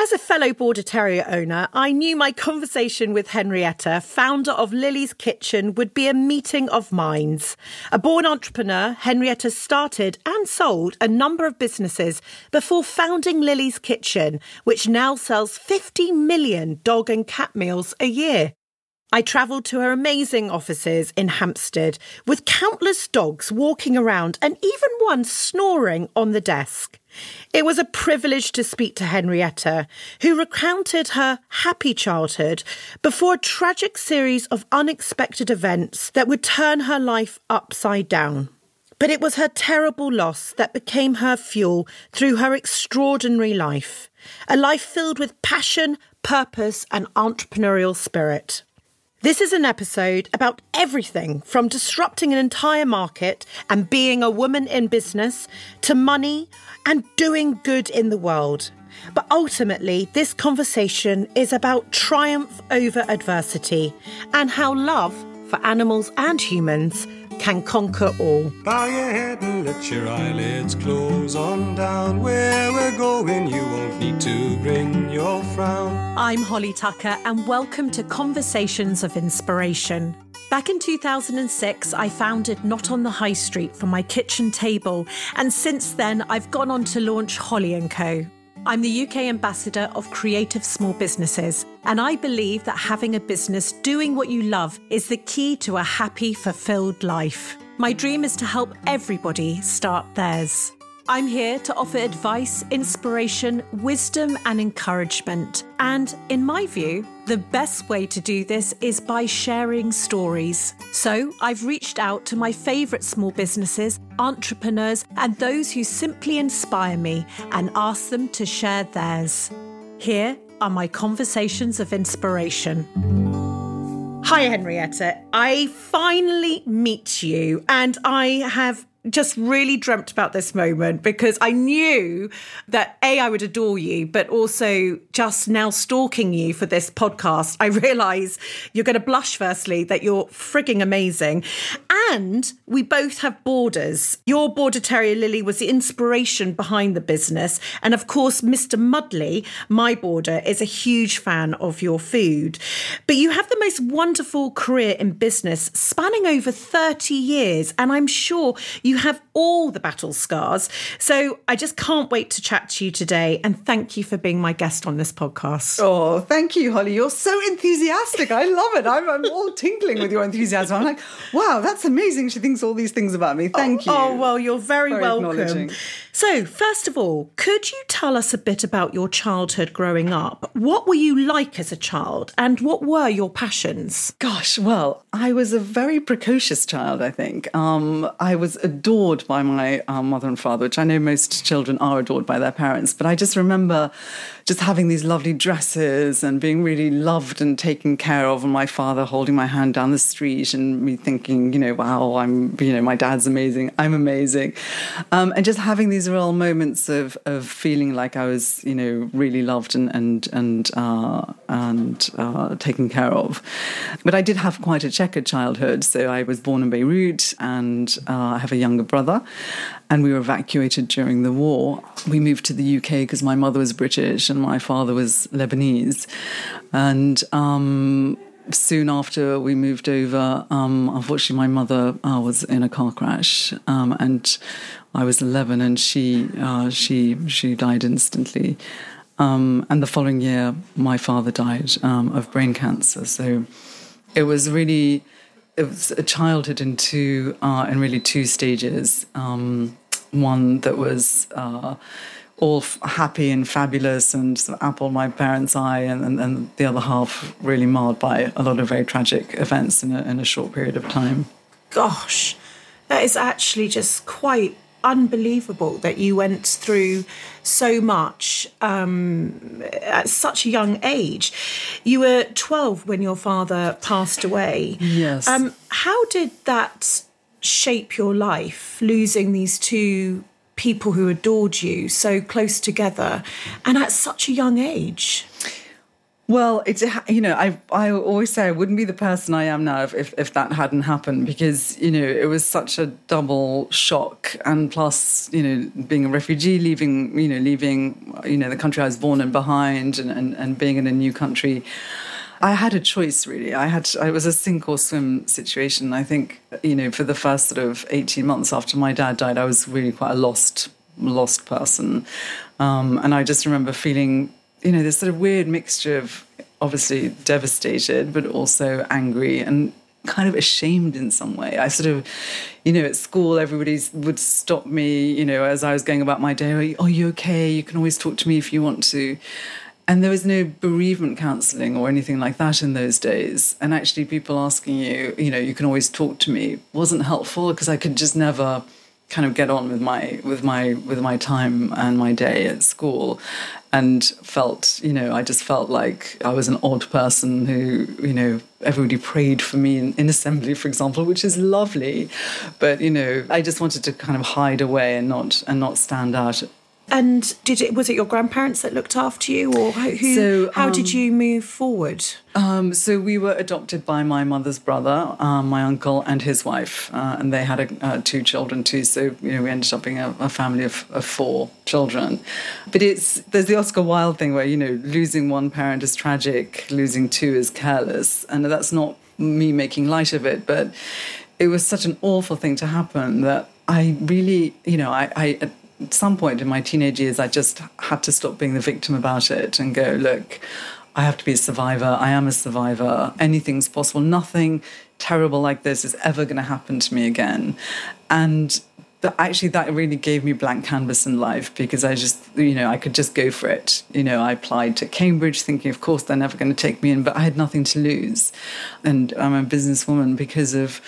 As a fellow Border Terrier owner, I knew my conversation with Henrietta, founder of Lily's Kitchen, would be a meeting of minds. A born entrepreneur, Henrietta started and sold a number of businesses before founding Lily's Kitchen, which now sells 50 million dog and cat meals a year. I travelled to her amazing offices in Hampstead with countless dogs walking around and even one snoring on the desk. It was a privilege to speak to Henrietta, who recounted her happy childhood before a tragic series of unexpected events that would turn her life upside down. But it was her terrible loss that became her fuel through her extraordinary life, a life filled with passion, purpose, and entrepreneurial spirit. This is an episode about everything from disrupting an entire market and being a woman in business to money and doing good in the world. But ultimately, this conversation is about triumph over adversity and how love for animals and humans can conquer all. Bow your head and let your eyelids close on down. Where we're going, you won't need to bring your frown. I'm Holly Tucker, and welcome to Conversations of Inspiration. Back in 2006, I founded Not on the High Street for my kitchen table, and since then, I've gone on to launch Holly & Co. I'm the UK ambassador of creative small businesses, and I believe that having a business doing what you love is the key to a happy, fulfilled life. My dream is to help everybody start theirs. I'm here to offer advice, inspiration, wisdom, and encouragement. And in my view, the best way to do this is by sharing stories. So I've reached out to my favourite small businesses, entrepreneurs, and those who simply inspire me and asked them to share theirs. Here are my conversations of inspiration. Hi, Henrietta. I finally meet you, and I have just really dreamt about this moment because I knew that A, I would adore you, but also just now stalking you for this podcast, I realize you're going to blush firstly that you're frigging amazing. And we both have borders. Your border terrier, Lily, was the inspiration behind the business. And of course, Mr. Mudley, my border, is a huge fan of your food. But you have the most wonderful career in business spanning over 30 years. And I'm sure you have all the battle scars. So I just can't wait to chat to you today. And thank you for being my guest on this podcast. Oh, thank you, Holly. You're so enthusiastic. I love it. I'm, I'm all tinkling with your enthusiasm. I'm like, wow, that's amazing. She thinks all these things about me. Thank oh, you. Oh, well, you're very, very welcome. So, first of all, could you tell us a bit about your childhood growing up? What were you like as a child and what were your passions? Gosh, well, I was a very precocious child, I think. Um, I was adored by my um, mother and father, which I know most children are adored by their parents, but I just remember just having these lovely dresses and being really loved and taken care of, and my father holding my hand down the street and me thinking, you know, wow, I'm, you know, my dad's amazing, I'm amazing. Um, and just having these real moments of of feeling like I was, you know, really loved and and and uh, and uh, taken care of. But I did have quite a checkered childhood. So I was born in Beirut, and uh, I have a younger brother, and we were evacuated during the war. We moved to the UK because my mother was British and my father was Lebanese, and. Um, soon after we moved over, um, unfortunately, my mother uh, was in a car crash, um, and I was 11, and she uh, she she died instantly. Um, and the following year, my father died um, of brain cancer. So it was really it was a childhood in two uh, in really two stages. Um, one that was uh, all f- happy and fabulous and sort of apple my parents' eye, and, and, and, the other half really marred by a lot of very tragic events in a, in a short period of time. Gosh, that is actually just quite unbelievable that you went through so much um, at such a young age. You were 12 when your father passed away. Yes. Um, how did that shape your life, losing these two people who adored you so close together and at such a young age? Well, it's you know I I always say I wouldn't be the person I am now if, if, if that hadn't happened because you know it was such a double shock and plus you know being a refugee leaving you know leaving you know the country I was born in behind and, and, and being in a new country. I had a choice really. I had I was a sink or swim situation. I think you know for the first sort of eighteen months after my dad died, I was really quite a lost lost person, um, and I just remember feeling you know, this sort of weird mixture of obviously devastated, but also angry and kind of ashamed in some way. I sort of, you know, at school, everybody would stop me, you know, as I was going about my day. You, are you okay? You can always talk to me if you want to. And there was no bereavement counselling or anything like that in those days. And actually, people asking you, you know, you can always talk to me wasn't helpful because I could just never kind of get on with my with my with my time and my day at school and felt you know i just felt like i was an odd person who you know everybody prayed for me in, in assembly for example which is lovely but you know i just wanted to kind of hide away and not and not stand out and did it was it your grandparents that looked after you, or who? So, how um, did you move forward? Um, so we were adopted by my mother's brother, um, my uncle, and his wife, uh, and they had a, uh, two children too. So you know we ended up being a, a family of, of, four children. But it's there's the Oscar Wilde thing where you know losing one parent is tragic, losing two is careless, and that's not me making light of it, but it was such an awful thing to happen that I really, you know, I, I at some point in my teenage years, I just had to stop being the victim about it and go, look, I have to be a survivor. I am a survivor. Anything's possible. Nothing terrible like this is ever going to happen to me again. And actually, that really gave me blank canvas in life because I just, you know, I could just go for it. You know, I applied to Cambridge thinking, of course, they're never going to take me in, but I had nothing to lose. And I'm a businesswoman because of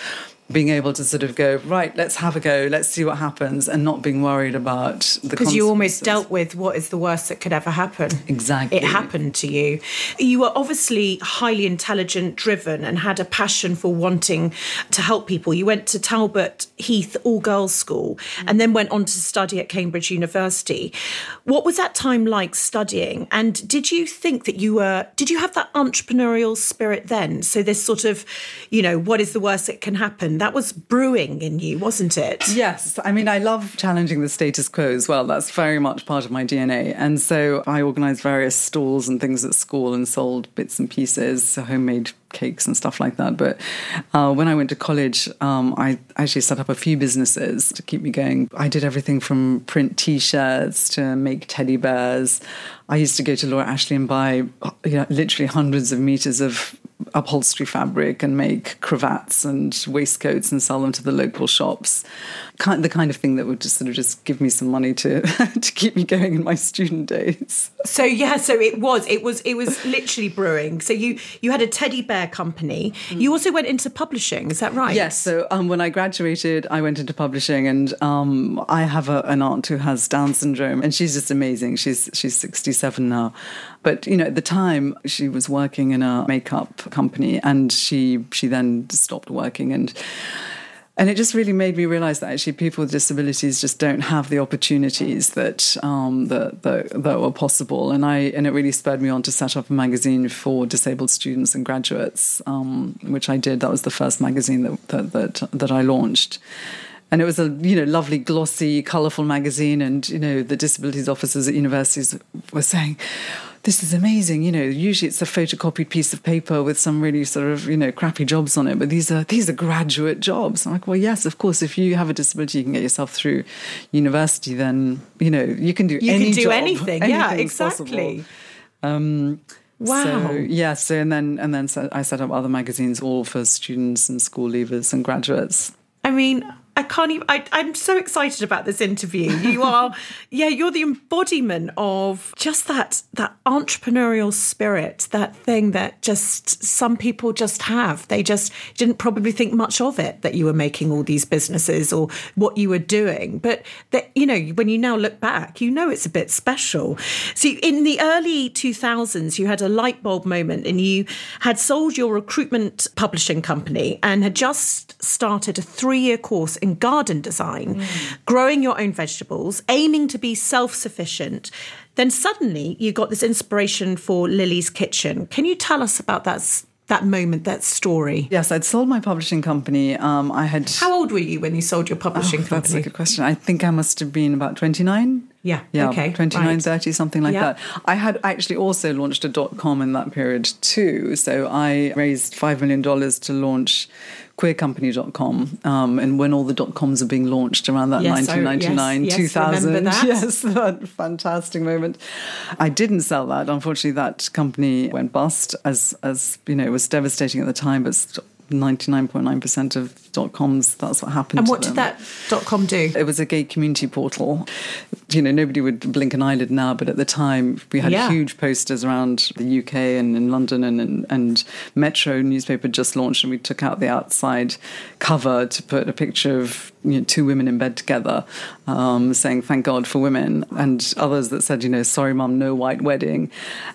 being able to sort of go right let's have a go let's see what happens and not being worried about the because you almost dealt with what is the worst that could ever happen. Exactly. It happened to you. You were obviously highly intelligent driven and had a passion for wanting to help people. You went to talbot heath all girls school and then went on to study at cambridge university. What was that time like studying? And did you think that you were did you have that entrepreneurial spirit then? So this sort of you know what is the worst that can happen that was brewing in you, wasn't it? Yes. I mean, I love challenging the status quo as well. That's very much part of my DNA. And so I organised various stalls and things at school and sold bits and pieces, homemade cakes and stuff like that. But uh, when I went to college, um, I actually set up a few businesses to keep me going. I did everything from print T-shirts to make teddy bears. I used to go to Laura Ashley and buy you know, literally hundreds of meters of upholstery fabric and make cravats and waistcoats and sell them to the local shops. Kind, the kind of thing that would just sort of just give me some money to to keep me going in my student days. So yeah, so it was it was it was literally brewing. So you you had a teddy bear company. Mm. You also went into publishing. Is that right? Yes. So um, when I graduated, I went into publishing, and um, I have a, an aunt who has Down syndrome, and she's just amazing. She's she's sixty seven now, but you know, at the time, she was working in a makeup company, and she she then stopped working, and and it just really made me realize that actually people with disabilities just don't have the opportunities that um, that, that, that were possible. And I and it really spurred me on to set up a magazine for disabled students and graduates, um, which I did. That was the first magazine that that that, that I launched and it was a you know lovely glossy colorful magazine and you know the disabilities officers at universities were saying this is amazing you know usually it's a photocopied piece of paper with some really sort of you know crappy jobs on it but these are these are graduate jobs I'm like well yes of course if you have a disability you can get yourself through university then you know you can do you any can do job. anything yeah exactly um, Wow. So, yeah. So and then and then so I set up other magazines, all for students and school leavers and graduates. I mean, I can't even. I, am so excited about this interview. You are, yeah, you're the embodiment of just that that entrepreneurial spirit, that thing that just some people just have. They just didn't probably think much of it that you were making all these businesses or what you were doing. But that you know, when you now look back, you know it's a bit special. So in the early 2000s, you had a light bulb moment, and you had sold your recruitment publishing company and had just started a three year course in garden design, mm. growing your own vegetables, aiming to be self sufficient, then suddenly you got this inspiration for Lily's Kitchen. Can you tell us about that that moment, that story? Yes, I'd sold my publishing company. Um, I had. How old were you when you sold your publishing Oh, that's a good question. I think I must have been about 29. Yeah, Yeah, okay, 29, right. 30, something like Yeah. that. I had actually also launched a dot com in that period too. So I raised $5 million to launch queercompany.com. Um, and when all the dot coms are being launched around that Yes, 1999, yes, yes, 2000. remember that. Yes, that fantastic moment. I didn't sell that. Unfortunately, that company went bust as, as you know, it was devastating at the time, but 99.9% of dot coms, that's what happened And what did that dot com do? It was a gay community portal. You know, nobody would blink an eyelid now, but at the time we had Yeah. huge posters around the UK and in London and, and and Metro newspaper just launched, and we took out the outside cover to put a picture of you know, two women in bed together, um, saying "Thank God for women," and others that said, you know, "Sorry, mum, no white wedding,"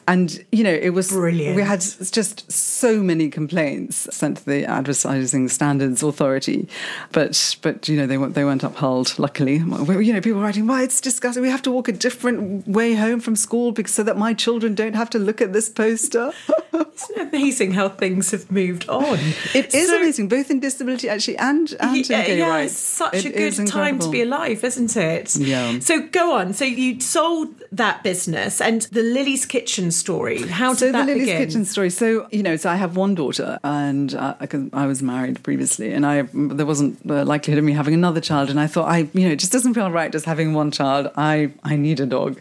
and you know, it was Brilliant. We had just so many complaints sent to the Advertising Standards Authority, but but you know they weren't they weren't upheld. Luckily, you know people were writing, "Why it's disgusting. We have to walk a different way home from school because so that my children don't have to look at this poster." Isn't it amazing how things have moved on? It is So- amazing, both in disability actually and and in gay yeah, rights. it's such It a good time to be alive, isn't it? Yeah. So go on. So you sold that business and the Lily's Kitchen story. How did so that the Lily's begin? Kitchen story. So you know, so I have one daughter, and uh, I, I was married previously, and I there wasn't the likelihood of me having another child, and I thought I you know it just doesn't feel right just having one child. I I need a dog.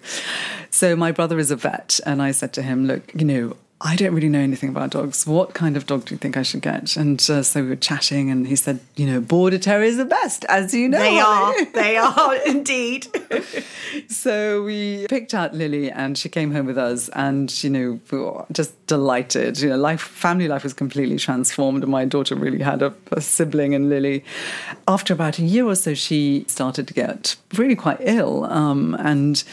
So my brother is a vet, and I said to him, look, you know. I don't really know anything about dogs. What kind of dog do you think I should get? And uh, so we were chatting, and he said, "You know, border terriers are the best, as you know." They are. They are indeed. So we picked out Lily, and she came home with us, and you know, we were just delighted. You know, life, family life was completely transformed, and my daughter really had a, a sibling in Lily. After about a year or so, she started to get really quite ill, um, and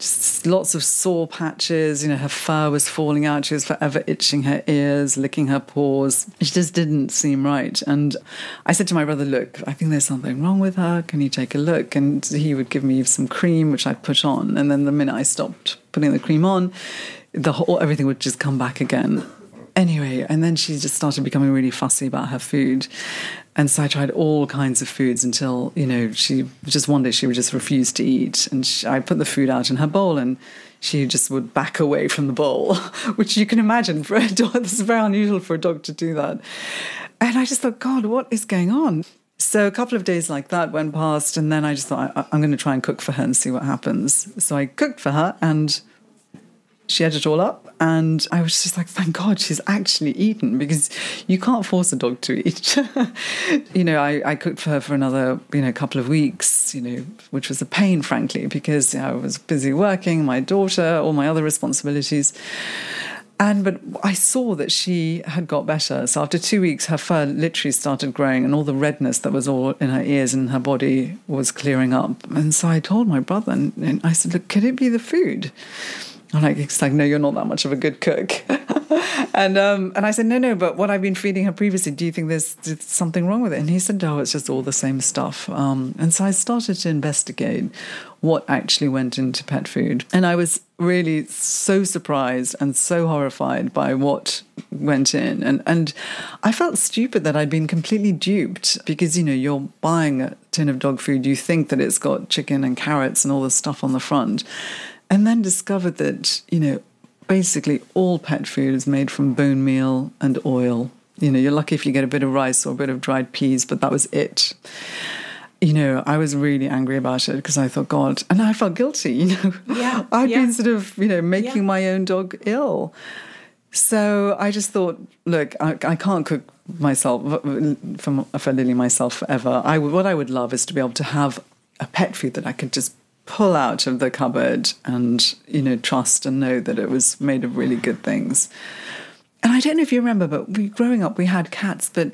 just lots of sore patches. You know, her fur was falling out. She was forever itching her ears, licking her paws. She just didn't seem right. And I said to my brother, "Look, I think there's something wrong with her. Can you take a look?" And he would give me some cream, which I'd put on. And then the minute I stopped putting the cream on, the whole everything would just come back again. Anyway, and then she just started becoming really fussy about her food. And so I tried all kinds of foods until, you know, she just one day she would just refuse to eat. And she, I put the food out in her bowl and she just would back away from the bowl, which you can imagine for a dog. This is very unusual for a dog to do that. And I just thought, God, what is going on? So a couple of days like that went past, and then I just thought, I, I'm going to try and cook for her and see what happens. So I cooked for her, and she had it all up and I was just like, thank God she's actually eaten because you can't force a dog to eat. you know, I, I cooked for her for another, you know, couple of weeks, you know, which was a pain, frankly, because I was busy working, my daughter, all my other responsibilities. And but I saw that she had got better. So after two weeks, her fur literally started growing, and all the redness that was all in her ears and her body was clearing up. And so I told my brother, and, and I said, "Look, could it be the food?" I'm like, it's like, no, you're not that much of a good cook. and um, and I said, no, no, but what I've been feeding her previously, do you think there's, there's something wrong with it? And he said, no, it's just all the same stuff. Um, and so I started to investigate what actually went into pet food. And I was really so surprised and so horrified by what went in. And and I felt stupid that I'd been completely duped because, you know, you're buying a tin of dog food, you think that it's got chicken and carrots and all this stuff on the front and then discovered that you know basically all pet food is made from bone meal and oil you know you're lucky if you get a bit of rice or a bit of dried peas but that was it you know i was really angry about it because i thought god and i felt guilty you know Yeah, i'd yeah. been sort of you know making Yeah. my own dog ill so I just thought, look, I, I can't cook myself uh, for, for Lily myself forever. I what I would love is to be able to have a pet food that I could just pull out of the cupboard and you know trust and know that it was made of really good things. And I don't know if you remember, but we growing up we had cats, but.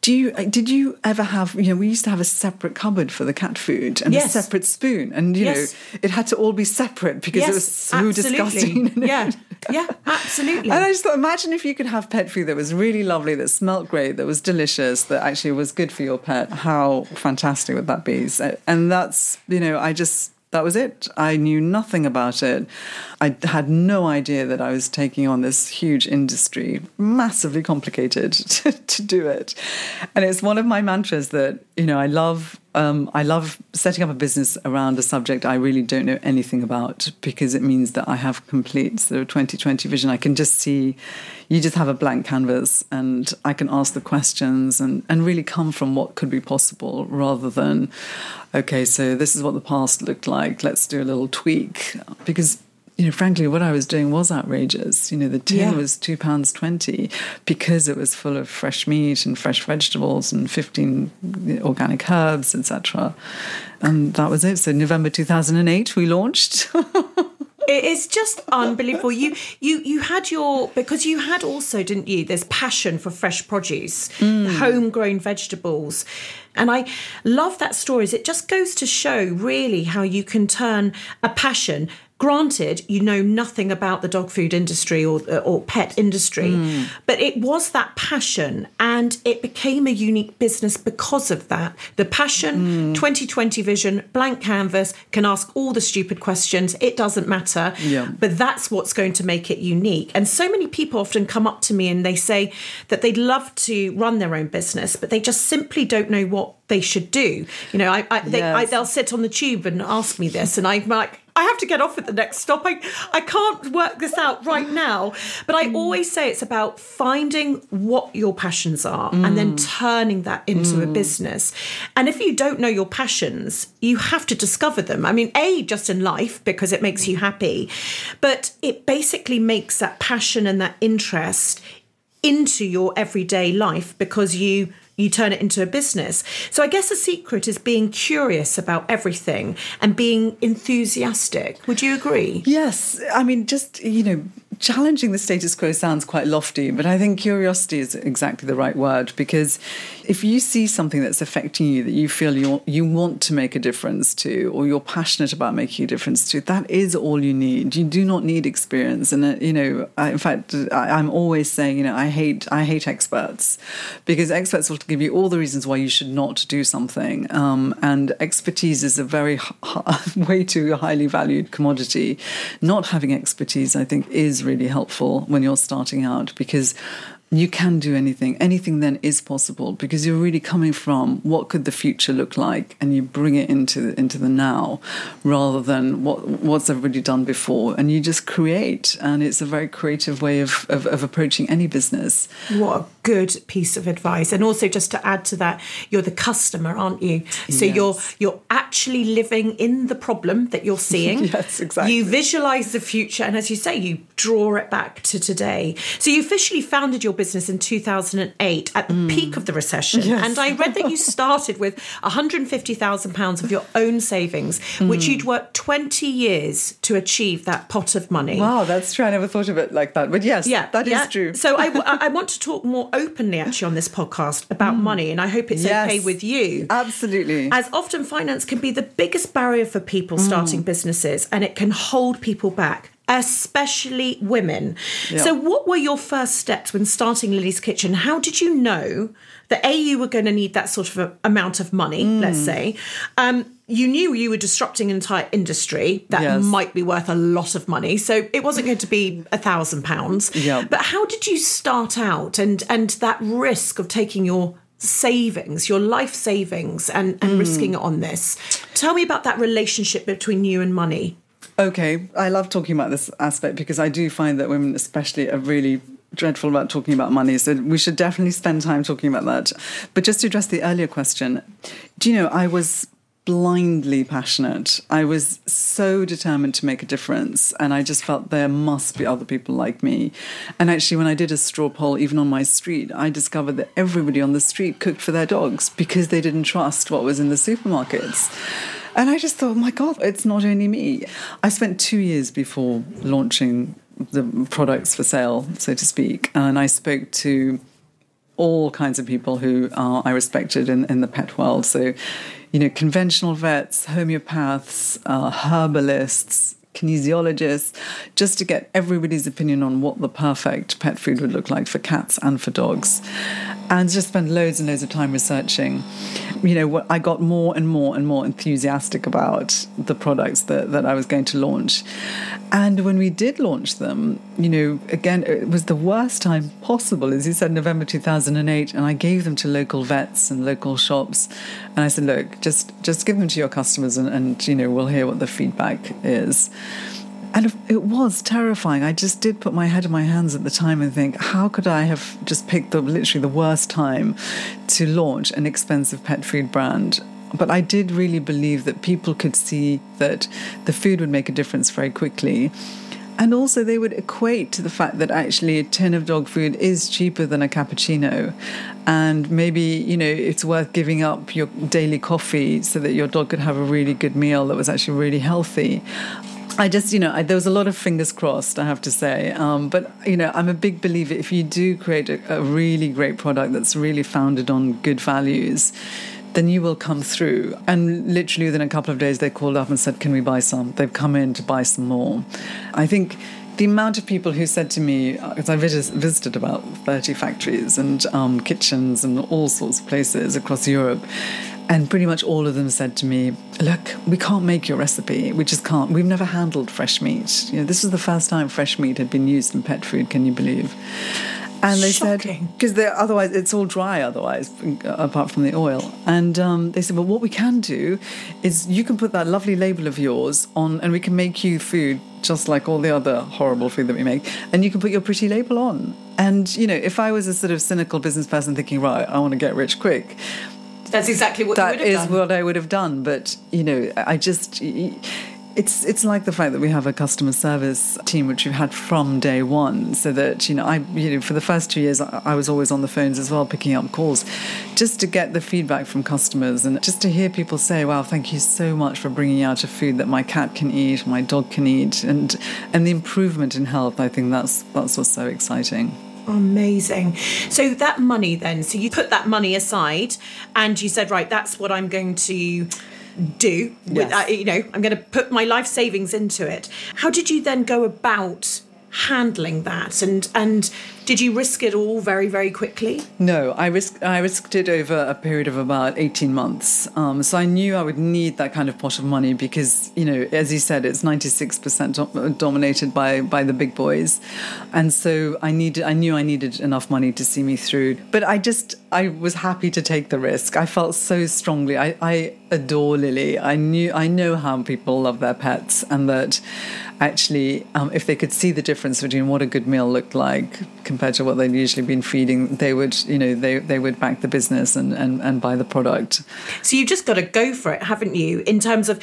Do you uh, did you ever have you know we used to have a separate cupboard for the cat food and Yes. a separate spoon and you Yes. know it had to all be separate because it was so absolutely. disgusting Yeah, yeah, absolutely. and I just thought, imagine if you could have pet food that was really lovely, that smelt great, that was delicious, that actually was good for your pet. How fantastic would that be? So, and that's, you know, I just That was it. I knew nothing about it. I had no idea that I was taking on this huge industry, massively complicated to, to do it. And it's one of my mantras that, you know, I love um, I love setting up a business around a subject I really don't know anything about because it means that I have complete sort of 2020 vision. I can just see, you just have a blank canvas and I can ask the questions and, and really come from what could be possible rather than, okay, so this is what the past looked like, let's do a little tweak. Because you know, frankly, what I was doing was outrageous. You know, the tin yeah. was two pounds twenty because it was full of fresh meat and fresh vegetables and fifteen organic herbs, etc. And that was it. So November two thousand and eight, we launched. it is just unbelievable. You you you had your because you had also, didn't you? There's passion for fresh produce, mm. homegrown vegetables. And I love that story. It just goes to show really how you can turn a passion Granted, you know nothing about the dog food industry or, or pet industry, mm. but it was that passion and it became a unique business because of that. The passion, mm. 2020 vision, blank canvas, can ask all the stupid questions. It doesn't matter. Yeah. But that's what's going to make it unique. And so many people often come up to me and they say that they'd love to run their own business, but they just simply don't know what they should do. You know, I, I, they, yes. They'll sit on the tube and ask me this, and I'm like, I have to get off at the next stop. I, I can't work this out right now. But I always say it's about finding what your passions are mm. and then mm. turning that into mm. a business. And if you don't know your passions, you have to discover them. I mean, A, just in life, because it makes you happy, but it basically makes that passion and that interest into your everyday life because you you turn it into a business. So I guess the secret is being curious about everything and being enthusiastic. Would you agree? Yes. I mean, just, you know, challenging the status quo sounds quite lofty, but I think curiosity is exactly the right word because if you see something that's affecting you that you feel you you want to make a difference to or you're passionate about making a difference to, that is all you need. You do not need experience, and uh, you know, I, in fact, I, am always saying, you know, I hate I hate experts because experts will give you all the reasons why you should not do something, um, and expertise is a very way too highly valued commodity. Not having expertise, I think, is really helpful when you're starting out because you can do anything. Anything then is possible because you're really coming from what could the future look like, and you bring it into into the now, rather than what what's everybody done before, and you just create. And it's a very creative way of of, of approaching any business. What a good piece of advice! And also, just to add to that, you're the customer, aren't you? So yes. you're you're actually living in the problem that you're seeing. yes, exactly. You visualize the future, and as you say, you draw it back to today. So you officially founded your business in 2008 at the mm. peak of the recession. Yes. And I read that you started with £150,000 of your own savings, mm. which you'd worked 20 years to achieve that pot of money. Wow, that's true. I never thought of it like that. But yes, yeah, that yeah. is true. So I, I want to talk more openly actually on this podcast about mm. money, and I hope it's yes. okay with you. Absolutely. As often finance can be the biggest barrier for people starting mm. businesses, and it can hold people back especially women. So, what were your first steps when starting Lily's Kitchen? How did you know that A, you were going to need that sort of a, amount of money, mm. let's say? Um, you knew you were disrupting an entire industry that yes. might be worth a lot of money. So it wasn't going to be a thousand pounds. But how did you start out and and that risk of taking your savings, your life savings and, and mm. risking it on this? Tell me about that relationship between you and money. Okay, I love talking about this aspect because I do find that women, especially, are really dreadful about talking about money. So we should definitely spend time talking about that. But just to address the earlier question, do you know, I was blindly passionate. I was so determined to make a difference, and I just felt there must be other people like me. And actually, when I did a straw poll, even on my street, I discovered that everybody on the street cooked for their dogs because they didn't trust what was in the supermarkets. And I just thought, my God, it's not only me. I spent two years before launching the products for sale, so to speak, and I spoke to all kinds of people who are I respected in, in the pet world. So, you know, conventional vets, homeopaths, uh, herbalists, kinesiologists, just to get everybody's opinion on what the perfect pet food would look like for cats and for dogs. And just spend loads and loads of time researching. You know, what I got more and more and more enthusiastic about the products that, that I was going to launch. And when we did launch them, you know, again, it was the worst time possible, as you said, November 2008. And I gave them to local vets and local shops. And I said, look, just, just give them to your customers and, and you know, we'll hear what the feedback is. And it was terrifying. I just did put my head in my hands at the time and think, how could I have just picked the literally the worst time to launch an expensive pet food brand? But I did really believe that people could see that the food would make a difference very quickly. And also, they would equate to the fact that actually a tin of dog food is cheaper than a cappuccino. And maybe, you know, it's worth giving up your daily coffee so that your dog could have a really good meal that was actually really healthy. I just, you know, I, there was a lot of fingers crossed, I have to say. Um, but, you know, I'm a big believer if you do create a, a really great product that's really founded on good values, then you will come through. And literally within a couple of days, they called up and said, Can we buy some? They've come in to buy some more. I think the amount of people who said to me, because I visited about 30 factories and um, kitchens and all sorts of places across Europe, and pretty much all of them said to me, Look, we can't make your recipe. We just can't. We've never handled fresh meat. You know, this was the first time fresh meat had been used in pet food, can you believe? And they Shocking. said, because otherwise it's all dry, otherwise, apart from the oil. And um, they said, well, what we can do is you can put that lovely label of yours on, and we can make you food just like all the other horrible food that we make, and you can put your pretty label on. And, you know, if I was a sort of cynical business person thinking, right, I want to get rich quick, that's exactly what that is done. what I would have done. But you know, I just it's it's like the fact that we have a customer service team which we've had from day one so that you know I you know for the first two years I, I, was always on the phones as well picking up calls just to get the feedback from customers and just to hear people say wow thank you so much for bringing out a food that my cat can eat my dog can eat and and the improvement in health I think that's that's what's so exciting Amazing. So that money then, so you put that money aside and you said, right, that's what I'm going to do with uh, you know i'm going to put my life savings into it. How did you then go about handling that? And and did you risk it all very very quickly? No i risked i risked it over a period of about 18 months. Um, so i knew i would need that kind of pot of money because you know as you said it's 96% dominated by by the big boys. And so i needed i knew i needed enough money to see me through. But i just i was happy to take the risk. I felt so strongly. I, I adore lily i knew i know how people love their pets and that actually, um, if they could see the difference between what a good meal looked like compared to what they'd usually been feeding, they would, you know, they, they would back the business and, and, and buy the product. So you've just got to go for it, haven't you? In terms of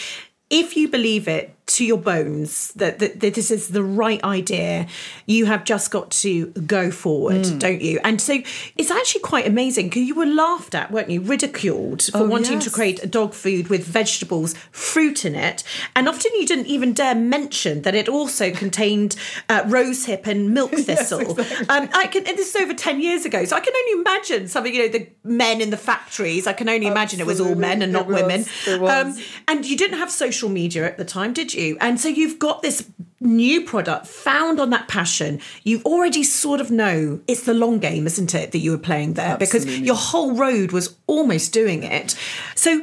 if you believe it to your bones that, that, that, this is the right idea, you have just got to go forward, mm. don't you? And so it's actually quite amazing because you were laughed at, weren't you? Ridiculed for oh, wanting yes. to create a dog food with vegetables, fruit in it. And often you didn't even dare mention that it also contained uh, rosehip and milk thistle. yes, exactly. um, I can, and this is over 10 years ago. So I can only imagine something, you know, the men in the factories, I can only imagine it was all men and not was, women. Um, and you didn't have social media at the time, did you? You. And so you've got this new product found on that passion. You already sort of know it's the long game, isn't it, that you were playing there? Absolutely. Because your whole road was almost doing it. So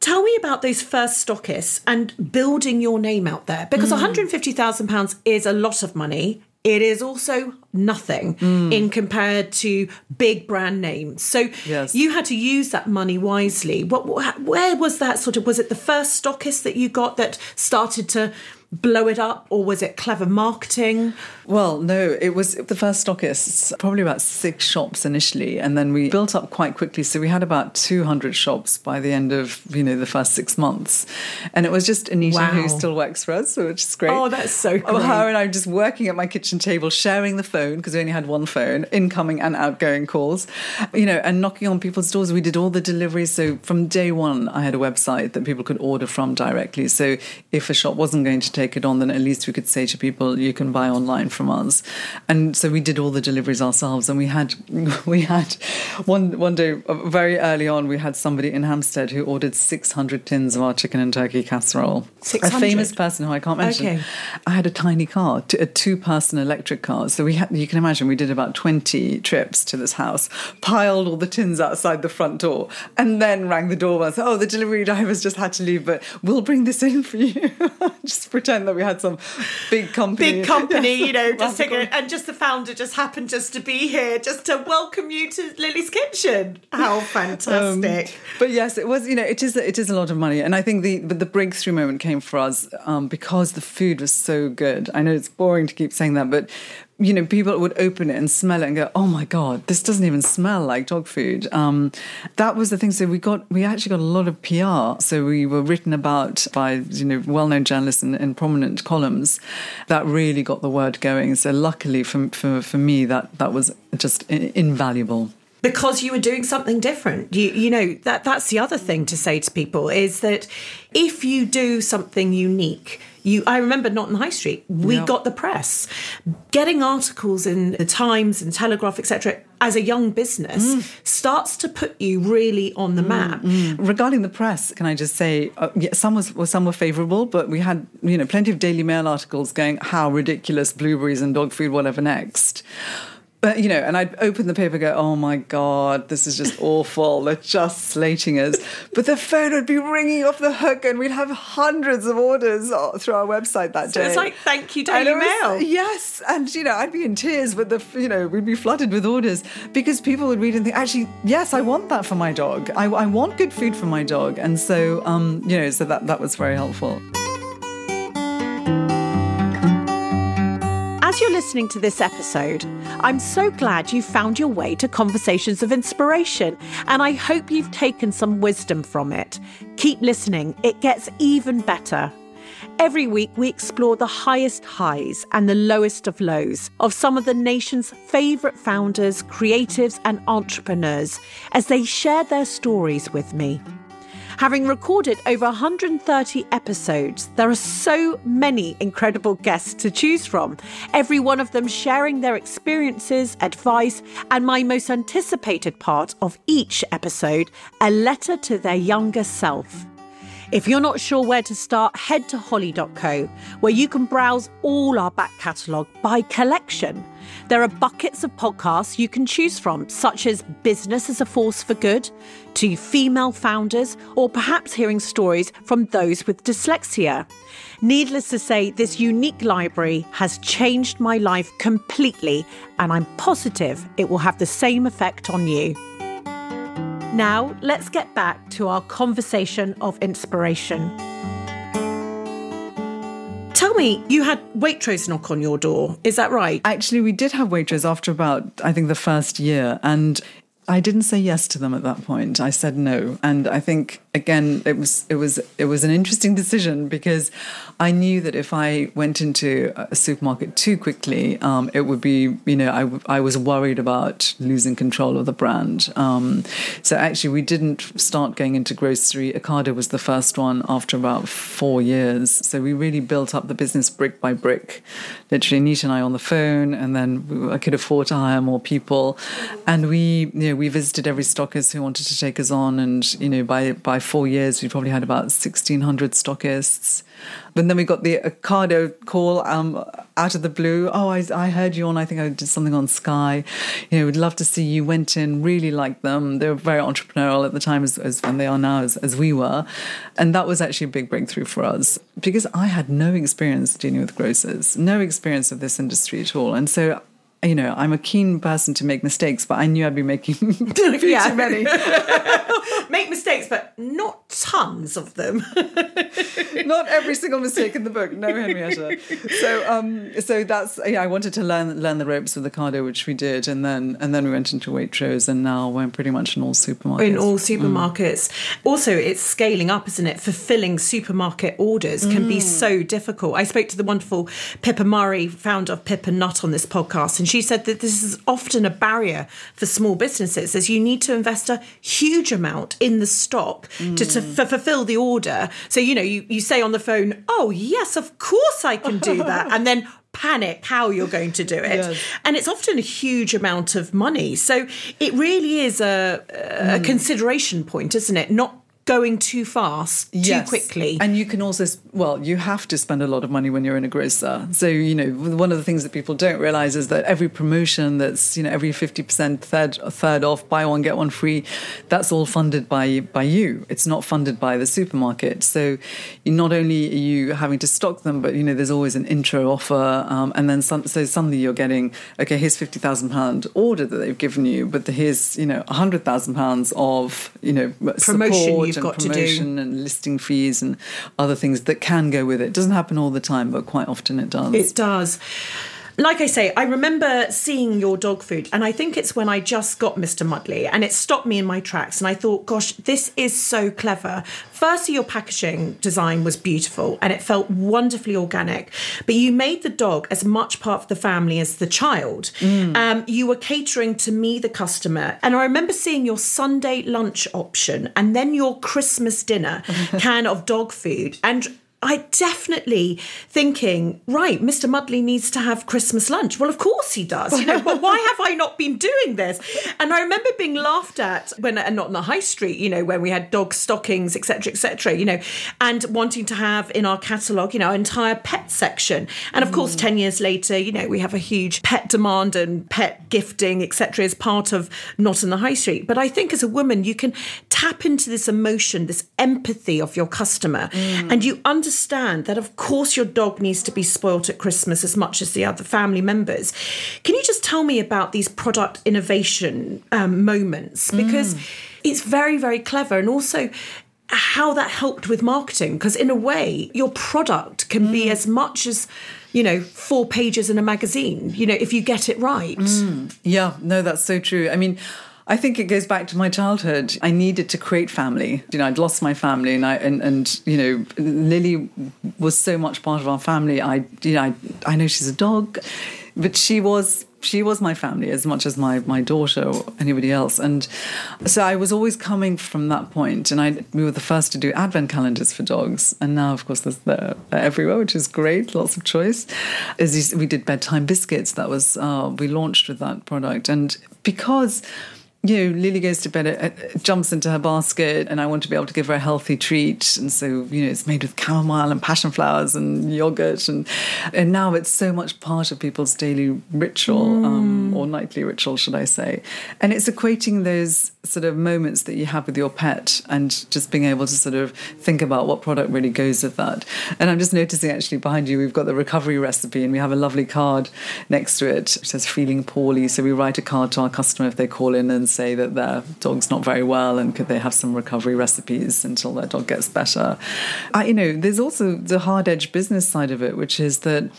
Tell me about those first stockists and building your name out there because mm. £150,000 is a lot of money. It is also nothing mm. in compared to big brand names. So yes. you had to use that money wisely. What, where was that sort of? Was it the first stockist that you got that started to blow it up, or was it clever marketing? Well, no, it was the first stockists, probably about six shops initially, and then we built up quite quickly. So we had about 200 shops by the end of, you know, the first six months. And it was just Anita wow. who still works for us, which is great. Oh, that's so cool. Her and I were just working at my kitchen table, sharing the phone, because we only had one phone, incoming and outgoing calls, you know, and knocking on people's doors. We did all the deliveries. So from day one, I had a website that people could order from directly. So if a shop wasn't going to take it on, then at least we could say to people, you can buy online from us. And so we did all the deliveries ourselves. And we had, we had one, one day, uh, very early on, we had somebody in Hampstead who ordered 600 tins of our chicken and turkey casserole. 600? A famous person who I can't mention. Okay. I had a tiny car, a two person electric car. So we had, you can imagine, we did about 20 trips to this house, piled all the tins outside the front door, and then rang the doorbell and said, Oh, the delivery driver's just had to leave, but we'll bring this in for you. just pretend that we had some big company. Big company, Yes, you know, just take a, and just the founder just happened just to be here, just to welcome you to Lily's kitchen. How fantastic! But yes, it was. You know, it is. It is a lot of money, and I think the but the breakthrough moment came for us um, because the food was so good. I know it's boring to keep saying that, but you know, people would open it and smell it and go, "Oh my god, this doesn't even smell like dog food." Um, that was the thing. So we got we actually got a lot of PR. So we were written about by you know well-known journalists and, in prominent columns. That really got the word going. So luckily for for for me, that that was just in- invaluable. because you were doing something different. You you know that that's the other thing to say to people is that if you do something unique. You, I remember not in High Street. We got the press, getting articles in the Times and Telegraph, etc. As a young business, mm. starts to put you really on the mm, map. Mm. Regarding the press, can I just say, uh, yeah, some was well, some were favourable, but we had you know plenty of Daily Mail articles going how ridiculous blueberries and dog food, whatever next. But you know, and I'd open the paper, and go, oh my god, this is just awful. They're just slating us. But the phone would be ringing off the hook, and we'd have hundreds of orders through our website that So day. it's like, thank you, Daily was- Mail. Yes, and you know, I'd be in tears, but the you know, we'd be flooded with orders because people would read and think, actually, yes, I want that for my dog. I, I want good food for my dog, and so um, you know, so that that was very helpful. As you're listening to this episode, I'm so glad you found your way to Conversations of Inspiration, and I hope you've taken some wisdom from it. Keep listening, it gets even better. Every week, we explore the highest highs and the lowest of lows of some of the nation's favourite founders, creatives, and entrepreneurs as they share their stories with me. Having recorded over 130 episodes, there are so many incredible guests to choose from, every one of them sharing their experiences, advice, and my most anticipated part of each episode a letter to their younger self. If you're not sure where to start, head to holly.co, where you can browse all our back catalogue by collection. There are buckets of podcasts you can choose from, such as Business as a Force for Good, to female founders, or perhaps hearing stories from those with dyslexia. Needless to say, this unique library has changed my life completely, and I'm positive it will have the same effect on you. Now, let's get back to our conversation of inspiration. Tell me, you had Waitrose knock on your door, is that right? Actually, we did have Waitrose after about I think the first year, and I didn't say yes to them at that point. I said no, and I think again it was it was it was an interesting decision because I knew that if I went into a supermarket too quickly, um, it would be you know I w- I was worried about losing control of the brand. Um, so actually, we didn't start going into grocery. Ocado was the first one after about four years. So we really built up the business brick by brick. Literally, Nita and I on the phone, and then I could afford to hire more people, and we you know we visited every stockist who wanted to take us on, and you know by by four years we probably had about sixteen hundred stockists. But then we got the Ocado call um, out of the blue. Oh, I, I heard you on. I think I did something on Sky. You know, would love to see you. Went in, really liked them. They were very entrepreneurial at the time, as, as and they are now, as, as we were. And that was actually a big breakthrough for us because I had no experience dealing with grocers, no experience of this industry at all, and so. You know, I'm a keen person to make mistakes, but I knew I'd be making Yeah. too many. Make mistakes, but not tons of them. not every single mistake in the book. No, Henrietta. So, um, so that's yeah. I wanted to learn learn the ropes with Ocado, which we did, and then and then we went into Waitrose, and now we're pretty much in all supermarkets. in all supermarkets. Also, it's scaling up, isn't it? Fulfilling supermarket orders can be so difficult. I spoke to the wonderful Pippa Murray, founder of Pip & Nut, on this podcast, and she said that this is often a barrier for small businesses, as you need to invest a huge amount in the stock mm. to, to f- fulfill the order. So, you know, you, you say on the phone, oh, yes, of course I can do that. and then panic how you're going to do it. Yes. And it's often a huge amount of money. So it really is a, a mm. consideration point, isn't it? Not going too fast, too yes. quickly. And you can also, well, you have to spend a lot of money when you're in a grocer. So, you know, one of the things that people don't realize is that every promotion that's, you know, every 50% third, third off, buy one, get one free, that's all funded by, by you. It's not funded by the supermarket. So not only are you having to stock them, but, you know, there's always an intro offer. Um, and then some, so suddenly you're getting, okay, here's £50,000 order that they've given you, but here's, you know, £100,000 of, you know, promotion and got promotion and listing fees and other things that can go with it. It doesn't happen all the time, but quite often it does. It does like I say, I remember seeing your dog food, and I think it's when I just got Mr. Mudley, and it stopped me in my tracks. And I thought, gosh, this is so clever. Firstly, your packaging design was beautiful and it felt wonderfully organic, but you made the dog as much part of the family as the child. Mm. Um, you were catering to me, the customer. And I remember seeing your Sunday lunch option and then your Christmas dinner can of dog food. And I definitely thinking, right, Mr. Mudley needs to have Christmas lunch. Well, of course he does. You know, but why have I not been doing this? And I remember being laughed at when, and not in the high street, you know, when we had dog stockings, etc., etc., you know, and wanting to have in our catalogue, you know, entire pet section. And of course, mm. 10 years later, you know, we have a huge pet demand and pet gifting, etc., as part of not in the high street. But I think as a woman, you can tap into this emotion, this empathy of your customer, mm. and you understand understand that, of course, your dog needs to be spoilt at Christmas as much as the other family members. Can you just tell me about these product innovation um, moments? Because mm. it's very, very clever. And also, how that helped with marketing because in a way your product can mm. be as much as you know four pages in a magazine you know if you get it right mm. yeah no that's so true i mean I think it goes back to my childhood. I needed to create family. You know, I'd lost my family, and I and, and you know, Lily was so much part of our family. I you know, I, I know she's a dog, but she was she was my family as much as my my daughter or anybody else. And so I was always coming from that point. And I we were the first to do advent calendars for dogs, and now of course they're, they're everywhere, which is great. Lots of choice. As you, we did bedtime biscuits. That was uh, we launched with that product, and because you know, Lily goes to bed, it, jumps into her basket, and I want to be able to give her a healthy treat. And so, you know, it's made with chamomile and passion flowers and yogurt, and and now it's so much part of people's daily ritual mm. um, or nightly ritual, should I say? And it's equating those sort of moments that you have with your pet, and just being able to sort of think about what product really goes with that. And I'm just noticing actually behind you, we've got the recovery recipe, and we have a lovely card next to it. It says "feeling poorly," so we write a card to our customer if they call in and say that their dog's not very well and could they have some recovery recipes until their dog gets better. I, you know, there's also the hard edge business side of it, which is that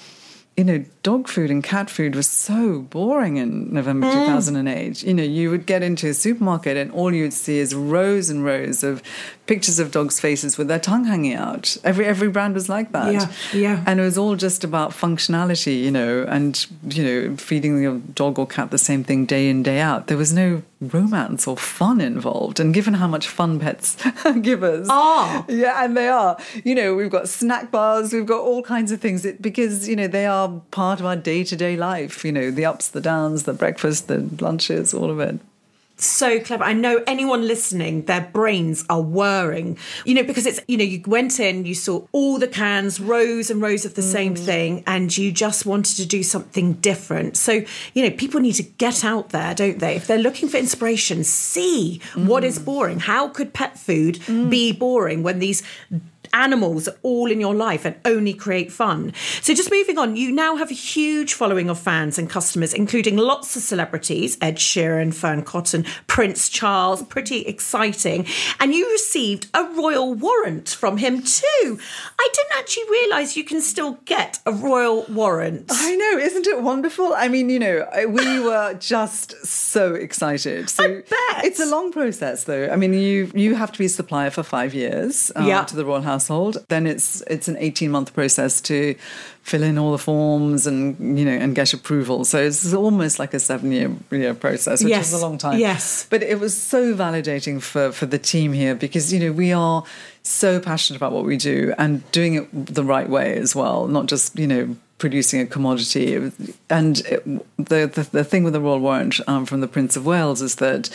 you know, dog food and cat food was so boring in November mm. 2008. You know, you would get into a supermarket and all you would see is rows and rows of pictures of dogs' faces with their tongue hanging out. Every every brand was like that. Yeah, yeah. And it was all just about functionality, you know, and you know, feeding your dog or cat the same thing day in day out. There was no romance or fun involved. And given how much fun pets give us, ah, yeah, and they are. You know, we've got snack bars, we've got all kinds of things it, because you know they are part of our day to day life. You know, the ups, the downs, the breakfast, the lunches, all of it so clever. I know anyone listening, their brains are whirring, you know, because it's, you know, you went in, you saw all the cans, rows and rows of the mm. same thing, and you just wanted to do something different. So, you know, people need to get out there, don't they? If they're looking for inspiration, see mm. what is boring. How could pet food mm. be boring when these animals all in your life and only create fun. So, just moving on, you now have a huge following of fans and customers, including lots of celebrities Ed Sheeran, Fearne Cotton, Prince Charles, pretty exciting. And you received a royal warrant from him too. I didn't actually realise you can still get a royal warrant. I know, isn't it wonderful? I mean, you know, we were just so excited. So I bet. It's a long process though. I mean, you you have to be a supplier for five years um, to the Royal House household. Then it's it's an 18 month process to fill in all the forms and you know and get approval. So it's almost like a seven year, year process, which Yes. is a long time. Yes. But it was so validating for for the team here because you know we are so passionate about what we do and doing it the right way as well, not just you know producing a commodity. And it, the, the the thing with the Royal Warrant um, from the Prince of Wales is that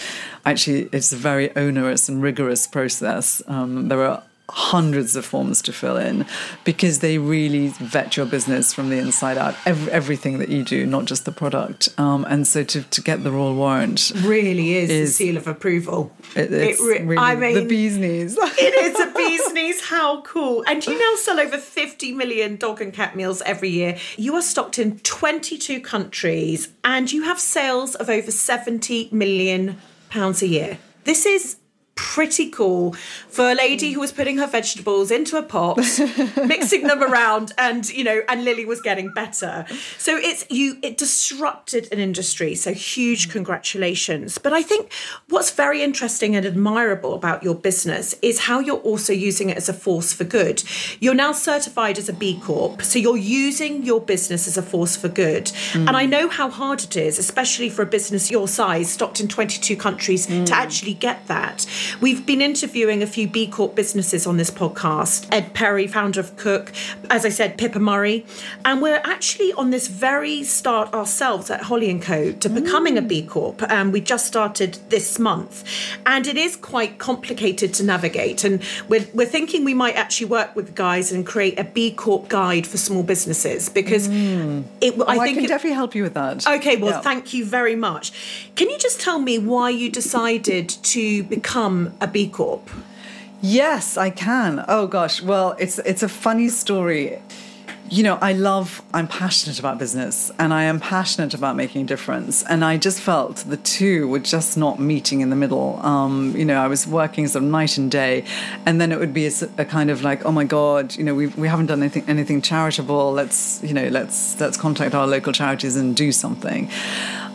actually it's a very onerous and rigorous process. Um, there are hundreds of forms to fill in because they really vet your business from the inside out Ev- everything that you do not just the product um, and so to, to get the royal warrant Really is, the Is- seal of approval. it, it's re- really I mean, the bee's knees it is a bee's knees. How cool. And you now sell over 50 million dog and cat meals every year. You are stocked in 22 countries and you have sales of over 70 million pounds a year. This is pretty cool for a lady who was putting her vegetables into a pot mixing them around and you know and lily was getting better. So it's you it disrupted an industry so huge mm. congratulations. But i think what's very interesting and admirable about your business is how you're also using it as a force for good. You're now certified as a b corp so you're using your business as a force for good. And i mm. know how hard it is especially for a business your size stocked in 22 countries to mm. actually get that we've been interviewing a few b corp businesses on this podcast ed perry founder of cook as i said pippa murray. And we're actually on this very start ourselves at holly and co to becoming a b corp. And we just started this month. And it is quite complicated to navigate. And we're, we're thinking we might actually work with guys and create a b corp guide for small businesses because hmm. it Oh, i I, think can it- definitely help you with that. Okay, well, Yeah. thank you very much. Can you just tell me why you decided to become a B Corp? Yes, I can. Oh gosh. Well, it's it's a funny story. You know, I love I'm passionate about business and I am passionate about making a difference. And I just felt the two were just not meeting in the middle. Um, you know, I was working sort of night and day, and then it would be a kind of like, oh my God, you know, we we haven't done anything anything charitable. Let's, you know, let's let's contact our local charities and do something.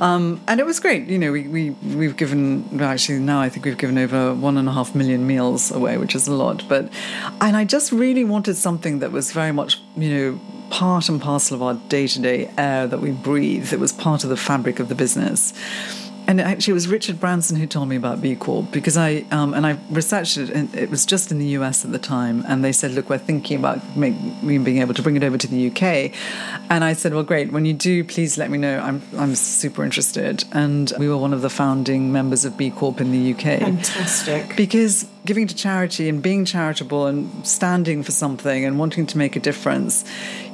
Um, and it was great. You know, we, we, we've given, well, actually now I think we've given over one and a half million meals away, which is a lot. But, and I just really wanted something that was very much, you know, part and parcel of our day to day air that we breathe. It was part of the fabric of the business. And actually, it was Richard Branson who told me about B Corp because I um, and I researched it, and it was just in the US at the time. And they said, "Look, we're thinking about make, being able to bring it over to the UK." And I said, "Well, great. When you do, please let me know. I'm I'm super interested." And we were one of the founding members of B Corp in the UK. Fantastic. Because giving to charity and being charitable and standing for something and wanting to make a difference,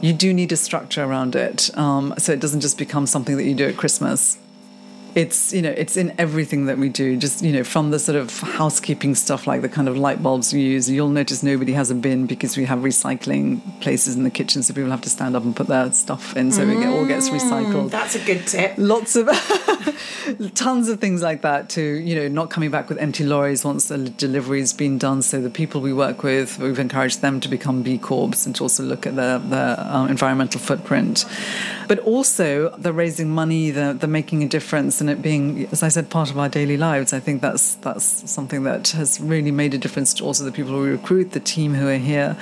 you do need a structure around it. Um, so it doesn't just become something that you do at Christmas. It's you know it's in everything that we do. Just you know from the sort of housekeeping stuff like the kind of light bulbs we use. You'll notice nobody has a bin because we have recycling places in the kitchen, so people have to stand up and put their stuff in, so it all gets mm, recycled That's a good tip. lots of tons of things like that to you know not coming back with empty lorries once the delivery's been done so the people we work with we've encouraged them to become b corps and to also look at their, their um, environmental footprint but also the raising money the, the making a difference and it being as i said part of our daily lives i think that's that's something that has really made a difference to also the people we recruit the team who are here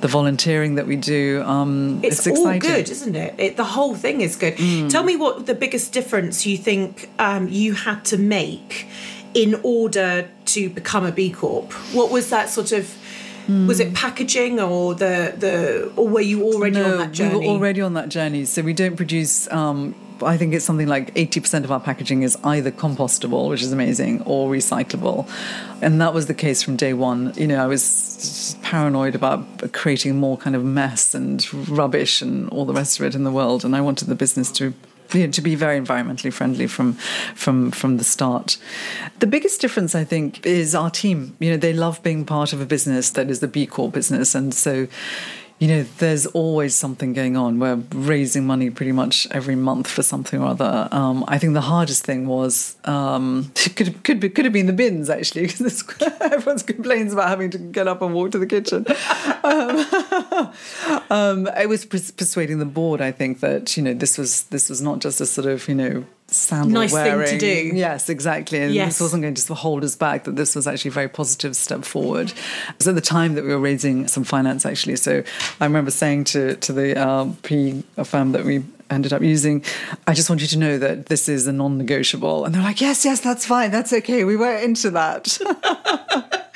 the volunteering that we do um, It's, it's, all good, isn't it? it? The whole thing is good. Mm. Tell me what the biggest difference you think um, you had to make in order to become a B Corp. What was that sort of? Was it packaging or the the or were you already on that journey? We were already on that journey. So we don't produce. Um, I think it's something like 80% of our packaging is either compostable, which is amazing, or recyclable. And that was the case from day one. You know, I was paranoid about creating more kind of mess and rubbish and all the rest of it in the world. And I wanted the business to you know, to be very environmentally friendly from from from the start. The biggest difference, I think, is our team. You know, they love being part of a business that is the B Corp business, and so. You know, there's always something going on. We're raising money pretty much every month for something or other. Um, I think the hardest thing was um, could could be, could have been the bins actually, because everyone complains about having to get up and walk to the kitchen. Um, um, I was persuading the board. I think that you know this was this was not just a sort of you know sandal Nice thing to wearing. do. Yes, exactly. And Yes. this wasn't going to hold us back, that this was actually a very positive step forward. It was at the time that we were raising some finance, actually. So I remember saying to, to the uh, P firm that we ended up using, I just want you to know that this is a non negotiable. And they're like, yes, yes, that's fine. That's okay. We were into that.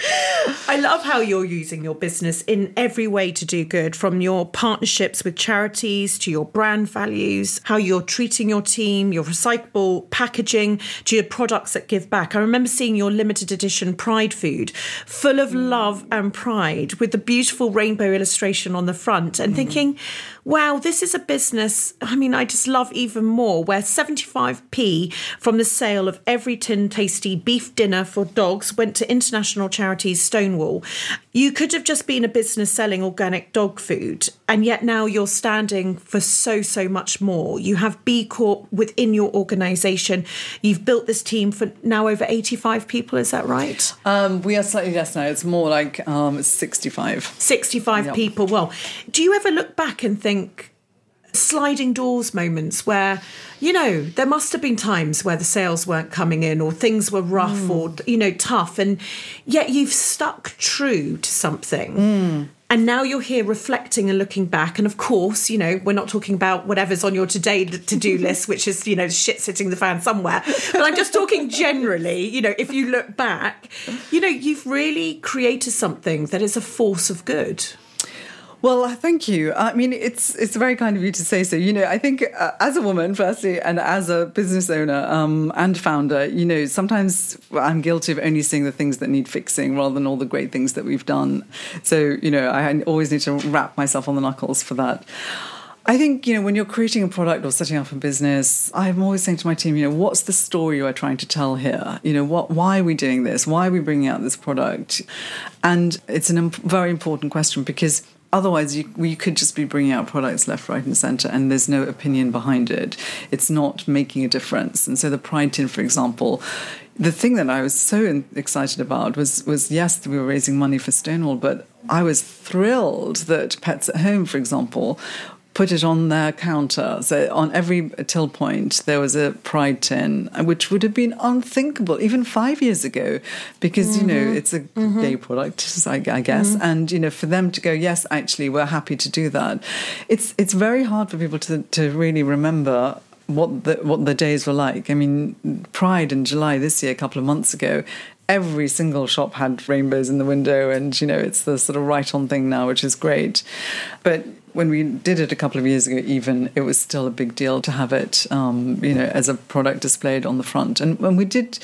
I love how you're using your business in every way to do good, from your partnerships with charities to your brand values, how you're treating your team, your recyclable packaging, to your products that give back. I remember seeing your limited edition Pride food, full of love and pride, with the beautiful rainbow illustration on the front, and mm-hmm. thinking, wow, this is a business. I mean, I just love even more where 75p from the sale of every tin tasty beef dinner for dogs went to international charities Stonewall. You could have just been a business selling organic dog food, and yet now you're standing for so, so much more. You have B Corp within your organisation. You've built this team for now over 85 people, is that right? um, we are slightly less now. It's more like um, 65. 65 Yep. people. Well, do you ever look back and think sliding doors moments where, you know, there must have been times where the sales weren't coming in or things were rough or, mm. you know, tough, and yet you've stuck true to something. Mm. And now you're here reflecting and looking back. And of course, you know, we're not talking about whatever's on your today to do list, which is, you know, shit sitting the fan somewhere. But I'm just talking generally, you know, if you look back, you know, you've really created something that is a force of good. Well, uh, thank you. I mean, it's it's very kind of you to say so. You know, I think uh, as a woman, firstly, and as a business owner um, and founder, you know, sometimes I'm guilty of only seeing the things that need fixing rather than all the great things that we've done. So, you know, I always need to wrap myself on the knuckles for that. I think, you know, when you're creating a product or setting up a business, I'm always saying to my team, you know, what's the story you are trying to tell here? You know, what, why are we doing this? Why are we bringing out this product? And it's a very important question because otherwise you, we could just be bringing out products left, right, and centre, and there's no opinion behind it. It's not making a difference. And so the Pride Tin, for example, the thing that I was so excited about was was yes, we were raising money for Stonewall, but I was thrilled that Pets at Home, for example, put it on their counter. So on every till point, there was a pride tin, which would have been unthinkable even five years ago, because you know mm-hmm. it's a mm-hmm. gay product, I, I guess, mm-hmm. and you know for them to go, yes, actually, we're happy to do that. It's it's very hard for people to to really remember. What the what the days were like. I mean, Pride in July this year, a couple of months ago, every single shop had rainbows in the window, and you know it's the sort of right on thing now, which is great. But when we did it a couple of years ago, even it was still a big deal to have it, um, you know, as a product displayed on the front. And when we did,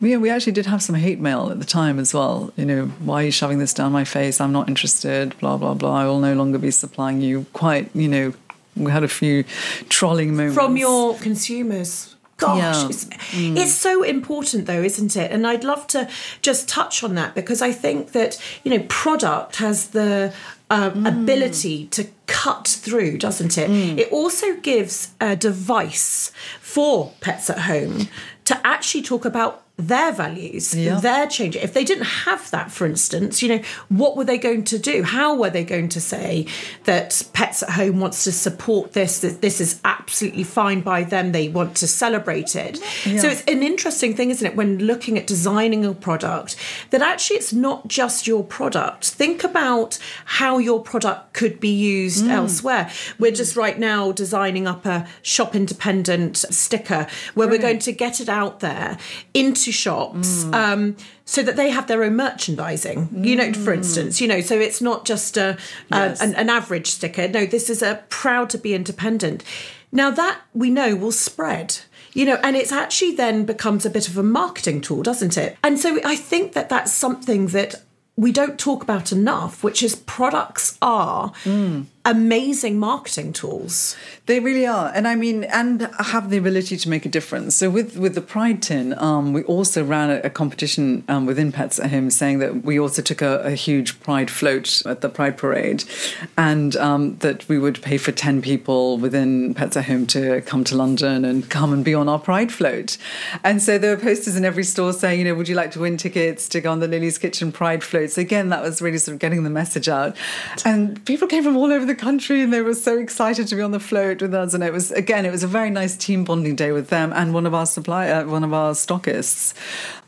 we we actually did have some hate mail at the time as well. You know, why are you shoving this down my face? I'm not interested. Blah blah blah. I will no longer be supplying you. Quite, you know, we had a few trolling moments from your consumers. Gosh, Yeah. it's, it's so important though, isn't it? And I'd love to just touch on that because I think that, you know, product has the um, ability to cut through, doesn't it? It also gives a device for pets at home to actually talk about their values, Yeah. their change. If they didn't have that, for instance, you know, what were they going to do? How were they going to say that Pets at Home wants to support this, that this is absolutely fine by them, they want to celebrate it? So it's an interesting thing, isn't it, when looking at designing a product, that actually it's not just your product. Think about how your product could be used mm. elsewhere. We're just right now designing up a shop independent sticker where we're going to get it out there into shops um, so that they have their own merchandising. You know, for instance, you know, so it's not just a, a Yes. an, an average sticker. No, this is a proud to be independent. Now that we know will spread. You know, and it's actually then becomes a bit of a marketing tool, doesn't it? And so I think that that's something that we don't talk about enough, which is products are amazing marketing tools. They really are, and I mean, and have the ability to make a difference. So with with the Pride Tin, um, we also ran a, a competition um, within Pets at Home, saying that we also took a, a huge Pride float at the Pride Parade, and um, that we would pay for ten people within Pets at Home to come to London and come and be on our Pride float. And so there were posters in every store saying, you know, would you like to win tickets to go on the Lily's Kitchen Pride float? So again, that was really sort of getting the message out, and people came from all over the the country and they were so excited to be on the float with us. And it was, again, it was a very nice team bonding day with them and one of our supply, uh, one of our stockists,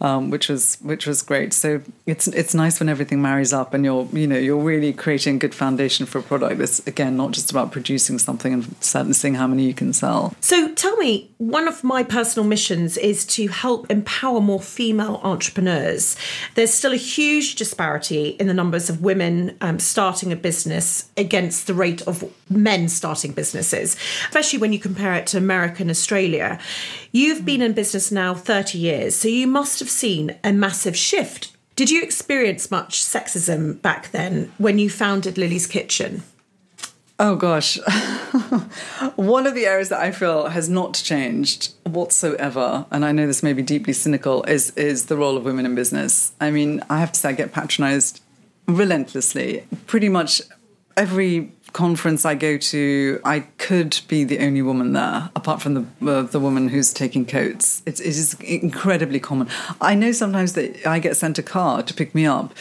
um, which was, which was great. So it's, it's nice when everything marries up and you're, you know, you're really creating a good foundation for a product that's, again, not just about producing something and seeing how many you can sell. So tell me, one of my personal missions is to help empower more female entrepreneurs. There's still a huge disparity in the numbers of women um, starting a business against the rate of men starting businesses, especially when you compare it to America and Australia. You've been in business now 30 years, so you must have seen a massive shift. Did you experience much sexism back then when you founded Lily's Kitchen? Oh gosh. One of the areas that I feel has not changed whatsoever, and I know this may be deeply cynical, is is the role of women in business. I mean, I have to say I get patronized relentlessly. Pretty much every conference I go to, I could be the only woman there, apart from the uh, the woman who's taking coats. It is incredibly common. I know sometimes that I get sent a car to pick me up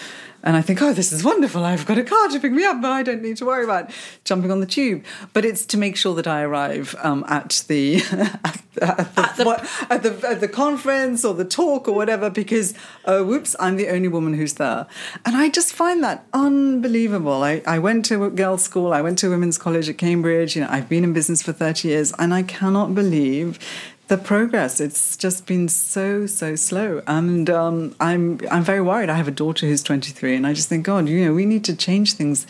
and I think, oh, this is wonderful. I've got a car to pick me up, but I don't need to worry about jumping on the tube. But it's to make sure that I arrive um, at, the, at, at, the, at, the, what, at, the, at the conference or the talk or whatever, because, uh, whoops, I'm the only woman who's there. And I just find that unbelievable. I, I went to girls' school, I went to women's college at Cambridge. You know, I've been in business for 30 years, and I cannot believe the progress it's just been so so slow and um, i'm i'm very worried i have a daughter who's 23 and i just think god you know we need to change things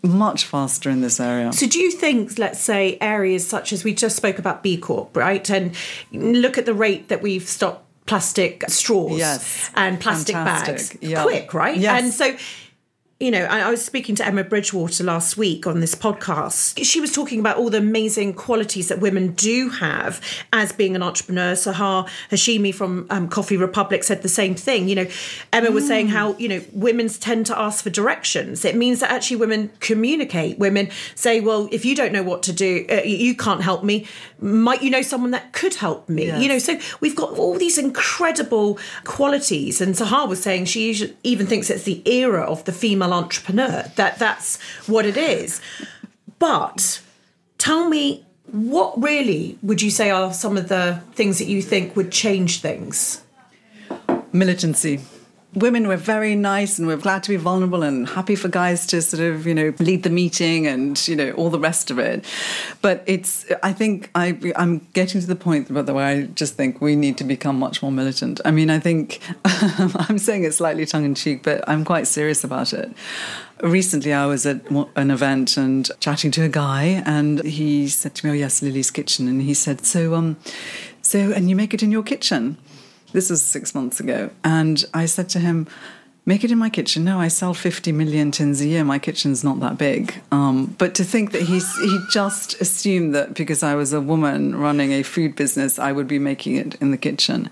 much faster in this area. So, do you think, let's say, areas such as we just spoke about B Corp, right? And look at the rate that we've stopped plastic straws yes. and plastic Fantastic. bags quick, right? Yes. And so, you know, I, was speaking to Emma Bridgewater last week on this podcast. She was talking about all the amazing qualities that women do have as being an entrepreneur. Sahar Hashemi from um, Coffee Republic said the same thing. You know, Emma was saying how, you know, women tend to ask for directions. It means that actually women communicate. Women say, well, if you don't know what to do, uh, you can't help me. Might you know someone that could help me? Yes. You know, so we've got all these incredible qualities. And Sahar was saying she even thinks it's the era of the female female entrepreneur. That that's what it is. But tell me what really would you say are some of the things that you think would change things? Militancy women were very nice and we're glad to be vulnerable and happy for guys to sort of you know lead the meeting and you know all the rest of it. But it's i think i i'm getting to the point by the way i just think we need to become much more militant. I mean i think i'm saying it slightly tongue-in-cheek but i'm quite serious about it. Recently i was at an event and chatting to a guy and he said to me oh yes lily's kitchen. And he said so um so and you make it in your kitchen this was six months ago. And I said to him, Make it in my kitchen. No, I sell 50 million tins a year. My kitchen's not that big. Um, but to think that he's, he just assumed that because I was a woman running a food business, I would be making it in the kitchen.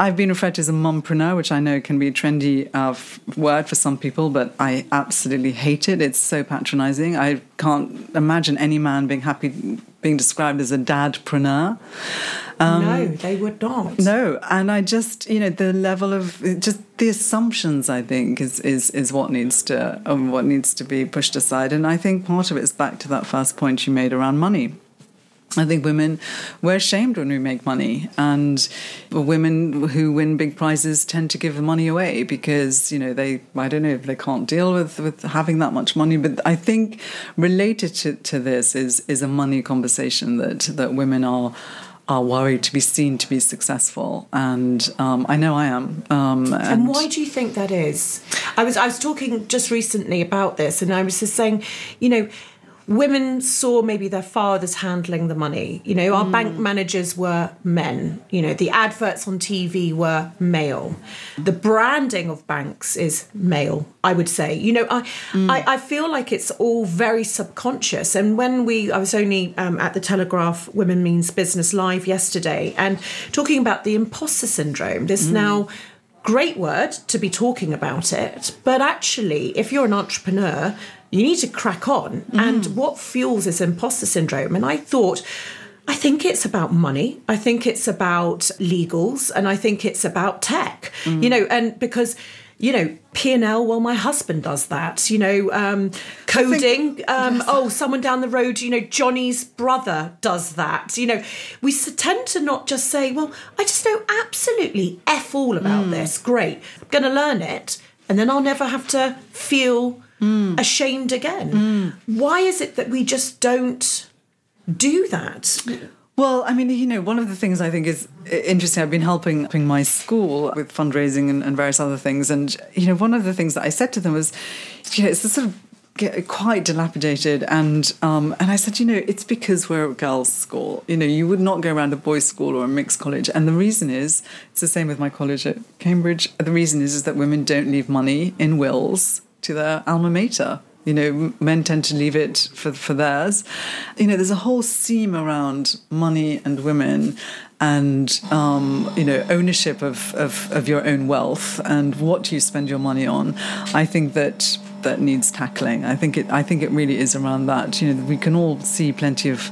I've been referred to as a mumpreneur, which I know can be a trendy uh, word for some people, but I absolutely hate it. It's so patronizing. I can't imagine any man being happy being described as a dadpreneur. Um, no, they would not. No, and I just, you know, the level of just the assumptions, I think, is is is what needs to um, what needs to be pushed aside. And I think part of it is back to that first point you made around money. I think women we're shamed when we make money, and women who win big prizes tend to give the money away because you know they I don't know if they can't deal with with having that much money. But I think related to, to this is is a money conversation that that women are are worried to be seen to be successful, and um, I know I am. Um, and, and, why do you think that is? I was I was talking just recently about this, and I was just saying, you know, women saw maybe their fathers handling the money. You know, our mm. bank managers were men. You know, the adverts on TV were male. The branding of banks is male, I would say. You know, I, mm. I, I, feel like it's all very subconscious. And when we, I was only um, at the Telegraph Women Means Business Live yesterday and talking about the imposter syndrome. This mm. now great word to be talking about it, but actually, if you're an entrepreneur, you need to crack on. Mm. And what fuels this imposter syndrome? And I thought, I think it's about money. I think it's about legals and I think it's about tech, mm. you know, and because you know p&l well my husband does that you know um, coding think- um, yes. oh someone down the road you know johnny's brother does that you know we tend to not just say well i just know absolutely f all about Mm. this great i'm going to learn it and then i'll never have to feel Mm. ashamed again. Why is it that we just don't do that? Well, I mean, you know, one of the things I think is interesting, I've been helping, helping my school with fundraising and, and various other things. And, you know, one of the things that I said to them was, you know, it's sort of get quite dilapidated. And um, and I said you know it's because we're a girls school. You know you would not go around a boys school or a mixed college. And the reason is it's the same with my college at Cambridge. The reason is is that women don't leave money in wills to their alma mater you know, men tend to leave it for, for theirs. You know, there's a whole seam around money and women and, um, you know, ownership of, of, of your own wealth and what you spend your money on. I think that that needs tackling. I think it. I think it really is around that. You know, we can all see plenty of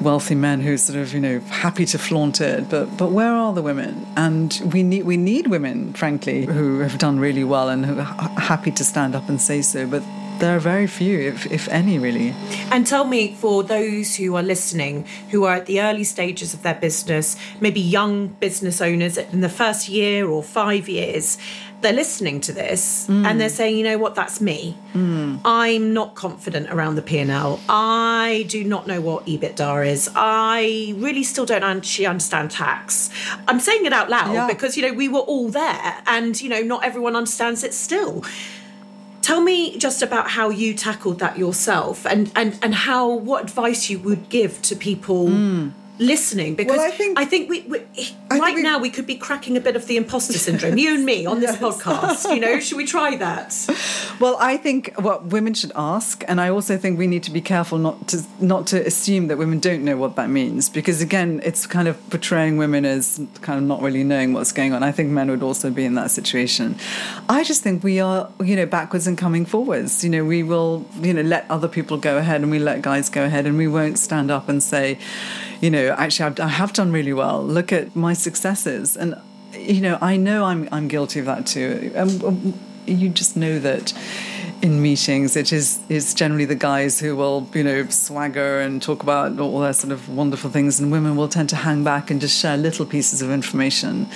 wealthy men who sort of you know happy to flaunt it, but but where are the women? And we need we need women, frankly, who have done really well and who are happy to stand up and say so. But there are very few, if, if any, really. And tell me, for those who are listening, who are at the early stages of their business, maybe young business owners in the first year or five years, they're listening to this mm. and they're saying, you know what, that's me. Mm. I'm not confident around the P&L. I do not know what EBITDA is. I really still don't actually understand tax. I'm saying it out loud Yeah. because, you know, we were all there and, you know, not everyone understands it still. Tell me just about how you tackled that yourself and, and, and how what advice you would give to people mm. Listening because. Well, I think- we, we I right think we- now we could be cracking a bit of the imposter syndrome you and me on this podcast you know should we try that Well, I think what women should ask, and I also think we need to be careful not to not to assume that women don't know what that means, because again, it's kind of portraying women as kind of not really knowing what's going on. I think men would also be in that situation. I just think we are, you know, backwards and coming forwards. You know, we will, you know, let other people go ahead, and we let guys go ahead, and we won't stand up and say, you know, actually, I've, I have done really well. Look at my successes, and you know, I know I'm I'm guilty of that too. Um, you just know that in meetings it is is generally the guys who will you know swagger and talk about all their sort of wonderful things and women will tend to hang back and just share little pieces of information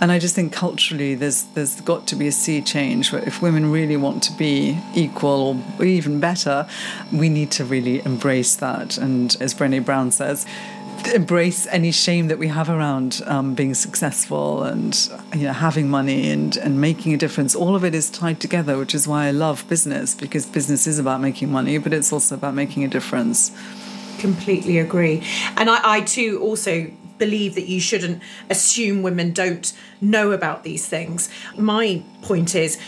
and I just think culturally there's there's got to be a sea change where if women really want to be equal or even better we need to really embrace that and as Brené Brown says embrace any shame that we have around um, being successful and you know having money and and making a difference. All of it is tied together which is why I love business because business is about making money but it's also about making a difference. Completely agree. And I, I too also believe that you shouldn't assume women don't know about these things. My point is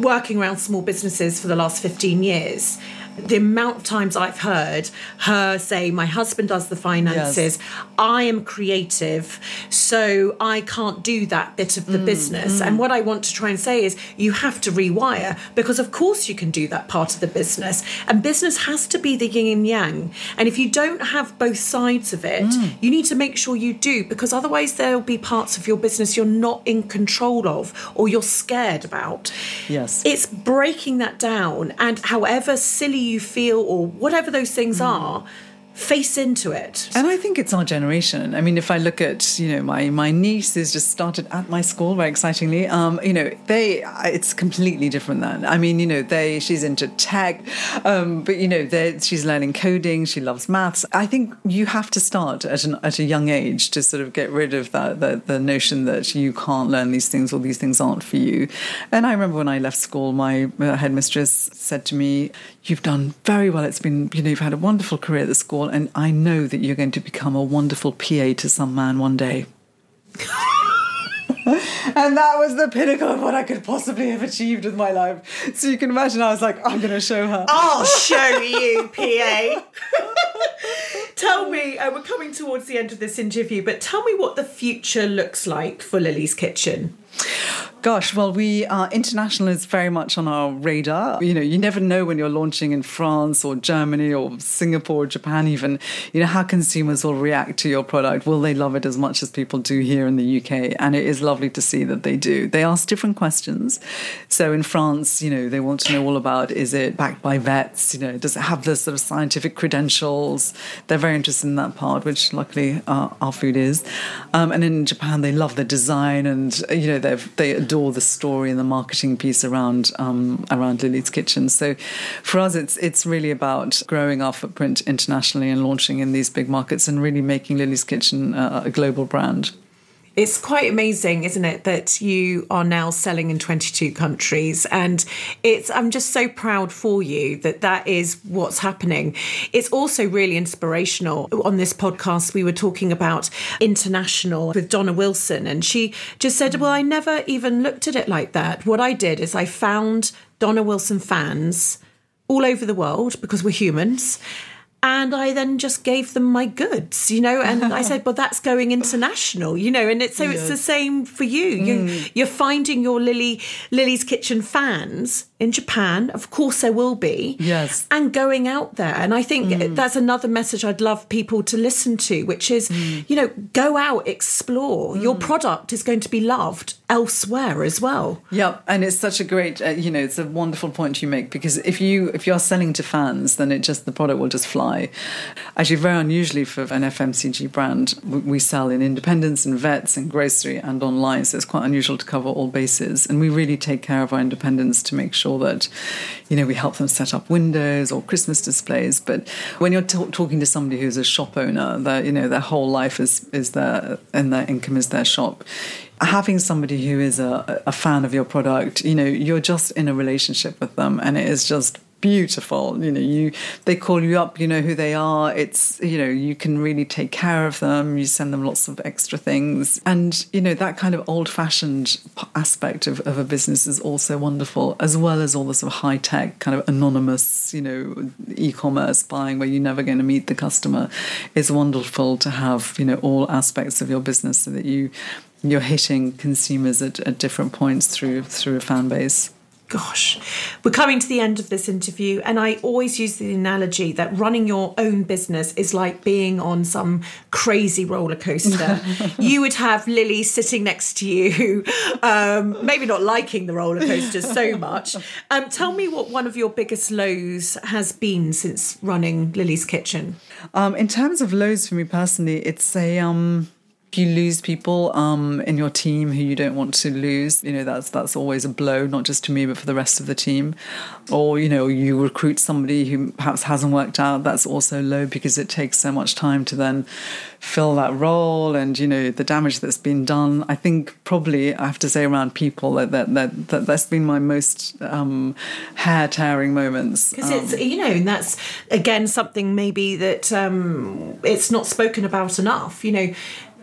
working around small businesses for the last 15 years the amount of times I've heard her say, My husband does the finances, I am creative, so I can't do that bit of the mm, business. And mm. what I want to try and say is, you have to rewire because, of course, you can do that part of the business. And business has to be the yin and yang. And if you don't have both sides of it, mm. you need to make sure you do because otherwise, there'll be parts of your business you're not in control of or you're scared about. Yes. It's breaking that down, and however silly you feel or whatever those things mm. are, face into it. And I think it's our generation. I mean, if I look at, you know, my my niece has just started at my school, very excitingly. Um, you know, they it's completely different then. I mean, you know, they she's into tech, um, but you know, she's learning coding. She loves maths. I think you have to start at an at a young age to sort of get rid of that the, the notion that you can't learn these things or these things aren't for you. And I remember when I left school, my uh, headmistress said to me, "You've done very well. It's been you know you've had a wonderful career at the school." And I know that you're going to become a wonderful PA to some man one day. and that was the pinnacle of what I could possibly have achieved with my life. So you can imagine I was like, I'm going to show her. I'll show you, PA. tell me, uh, we're coming towards the end of this interview, but tell me what the future looks like for Lily's Kitchen. Gosh, well, we uh, international is very much on our radar. You know, you never know when you're launching in France or Germany or Singapore or Japan, even. You know how consumers will react to your product. Will they love it as much as people do here in the UK? And it is lovely to see that they do. They ask different questions. So in France, you know, they want to know all about: is it backed by vets? You know, does it have the sort of scientific credentials? They're very interested in that part, which luckily uh, our food is. Um, and in Japan, they love the design and you know they adore the story and the marketing piece around um, around Lily's Kitchen. So for us, it's it's really about growing our footprint internationally and launching in these big markets and really making Lily's Kitchen a global brand. It's quite amazing, isn't it, that you are now selling in 22 countries, and it's. I'm just so proud for you that that is what's happening. It's also really inspirational. On this podcast, we were talking about international with Donna Wilson, and she just said, "Well, I never even looked at it like that. What I did is I found Donna Wilson fans." all over the world because we're humans and I then just gave them my goods, you know, and I said, "Well, that's going international, you know," and it's so yes. it's the same for you. You mm. you're finding your Lily Lily's Kitchen fans in Japan, of course there will be, yes, and going out there, and I think mm. that's another message I'd love people to listen to, which is, mm. you know, go out, explore. Your mm. product is going to be loved elsewhere as well. Yeah, and it's such a great, uh, you know, it's a wonderful point you make because if you if you're selling to fans, then it just the product will just fly. Actually, very unusually for an FMCG brand, we sell in independents and vets and grocery and online, so it's quite unusual to cover all bases. And we really take care of our independents to make sure that, you know, we help them set up windows or Christmas displays. But when you're t- talking to somebody who's a shop owner, that you know their whole life is is their and their income is their shop having somebody who is a, a fan of your product, you know, you're just in a relationship with them and it is just beautiful you know you they call you up you know who they are it's you know you can really take care of them you send them lots of extra things. And you know that kind of old fashioned aspect of, of a business is also wonderful as well as all the sort of high tech kind of anonymous you know e-commerce buying where you're never going to meet the customer. It's wonderful to have you know all aspects of your business so that you you're hitting consumers at, at different points through through a fan base gosh, we're coming to the end of this interview, and I always use the analogy that running your own business is like being on some crazy roller coaster. you would have Lily sitting next to you, um, maybe not liking the roller coaster so much. Um, tell me what one of your biggest lows has been since running Lily's Kitchen. Um, in terms of lows for me personally, it's a um, if you lose people um, in your team who you don't want to lose, you know that's that's always a blow, not just to me but for the rest of the team. Or you know you recruit somebody who perhaps hasn't worked out, that's also low because it takes so much time to then fill that role and you know the damage that's been done. I think probably I have to say around people that that that, that that's been my most um, hair tearing moments. Because um, it's you know and that's again something maybe that um, it's not spoken about enough. You know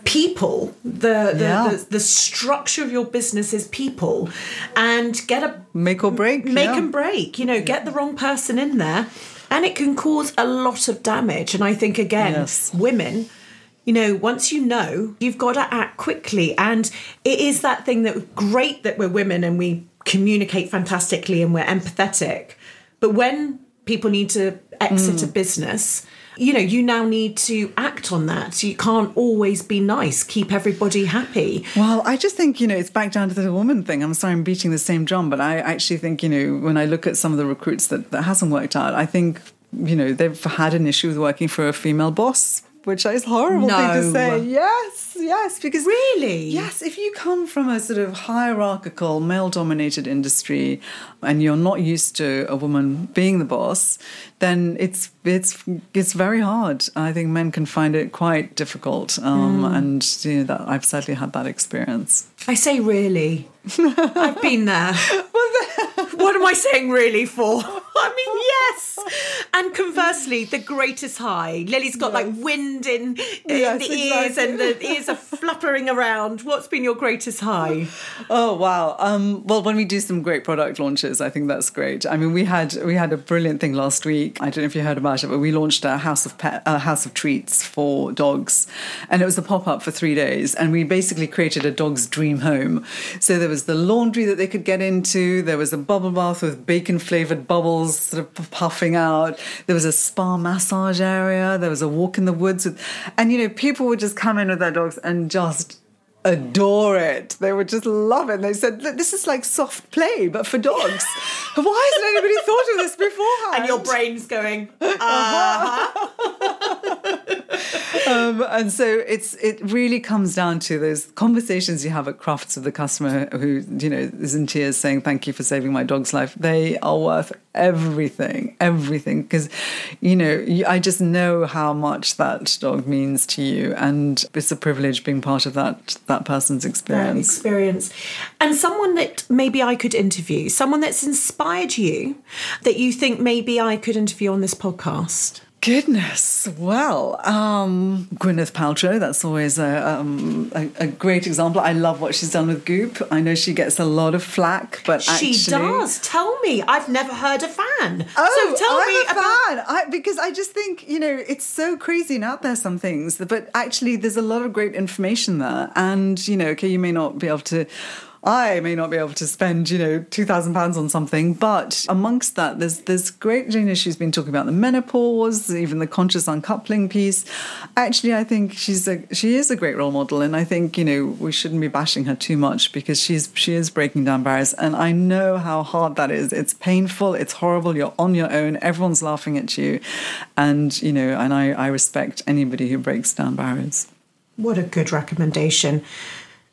people the the, yeah. the, the structure of your business is people and get a make or break make yeah. and break you know get the wrong person in there and it can cause a lot of damage and i think again yes. women you know once you know you've got to act quickly and it is that thing that great that we're women and we communicate fantastically and we're empathetic but when people need to exit mm. a business you know, you now need to act on that. You can't always be nice, keep everybody happy. Well, I just think, you know, it's back down to the woman thing. I'm sorry I'm beating the same drum, but I actually think, you know, when I look at some of the recruits that, that hasn't worked out, I think, you know, they've had an issue with working for a female boss which is horrible no. thing to say. Yes, yes, because really, yes, if you come from a sort of hierarchical, male-dominated industry, and you're not used to a woman being the boss, then it's it's it's very hard. I think men can find it quite difficult, um, mm. and you know that I've sadly had that experience. I say really. I've been there. what am I saying really for? I mean, yes. And conversely, the greatest high. Lily's got like wind in, in Yes, the ears exactly. and the ears are fluttering around. What's been your greatest high? Oh wow! Um, well, when we do some great product launches, I think that's great. I mean, we had we had a brilliant thing last week. I don't know if you heard about it, but we launched a house of pet, a house of treats for dogs, and it was a pop up for three days. And we basically created a dog's dream home. So there was the laundry that they could get into. There was a bubble bath with bacon flavored bubbles sort of puffing out. There was a spa massage area. There was a walk in the woods with, and you know, people would just come in with their dogs and just adore it. They would just love it. And they said, this is like soft play, but for dogs. Why hasn't anybody thought of this beforehand? And your brain's going, um, and so it's it really comes down to those conversations you have at Crufts with the customer who you know is in tears saying thank you for saving my dog's life they are worth everything everything because you know i just know how much that dog means to you and it's a privilege being part of that that person's that experience experience. And someone that maybe I could interview, someone that's inspired you that you think maybe I could interview on this podcast. Goodness, well, um, Gwyneth Paltrow. That's always a, um, a a great example. I love what she's done with Goop. I know she gets a lot of flack, but She actually, does. Tell me. I've never heard a fan. Oh, so tell I'm me a about fan. I, because I just think you know it's so crazy and out there some things, but actually there's a lot of great information there. And you know, okay, you may not be able to. I may not be able to spend, you know, two thousand pounds on something, but amongst that, there's there's great. Know, she's been talking about the menopause, even the conscious uncoupling piece. Actually, I think she's a she is a great role model, and I think you know we shouldn't be bashing her too much because she's she is breaking down barriers, and I know how hard that is. It's painful, it's horrible. You're on your own. Everyone's laughing at you, and you know, and I I respect anybody who breaks down barriers. What a good recommendation.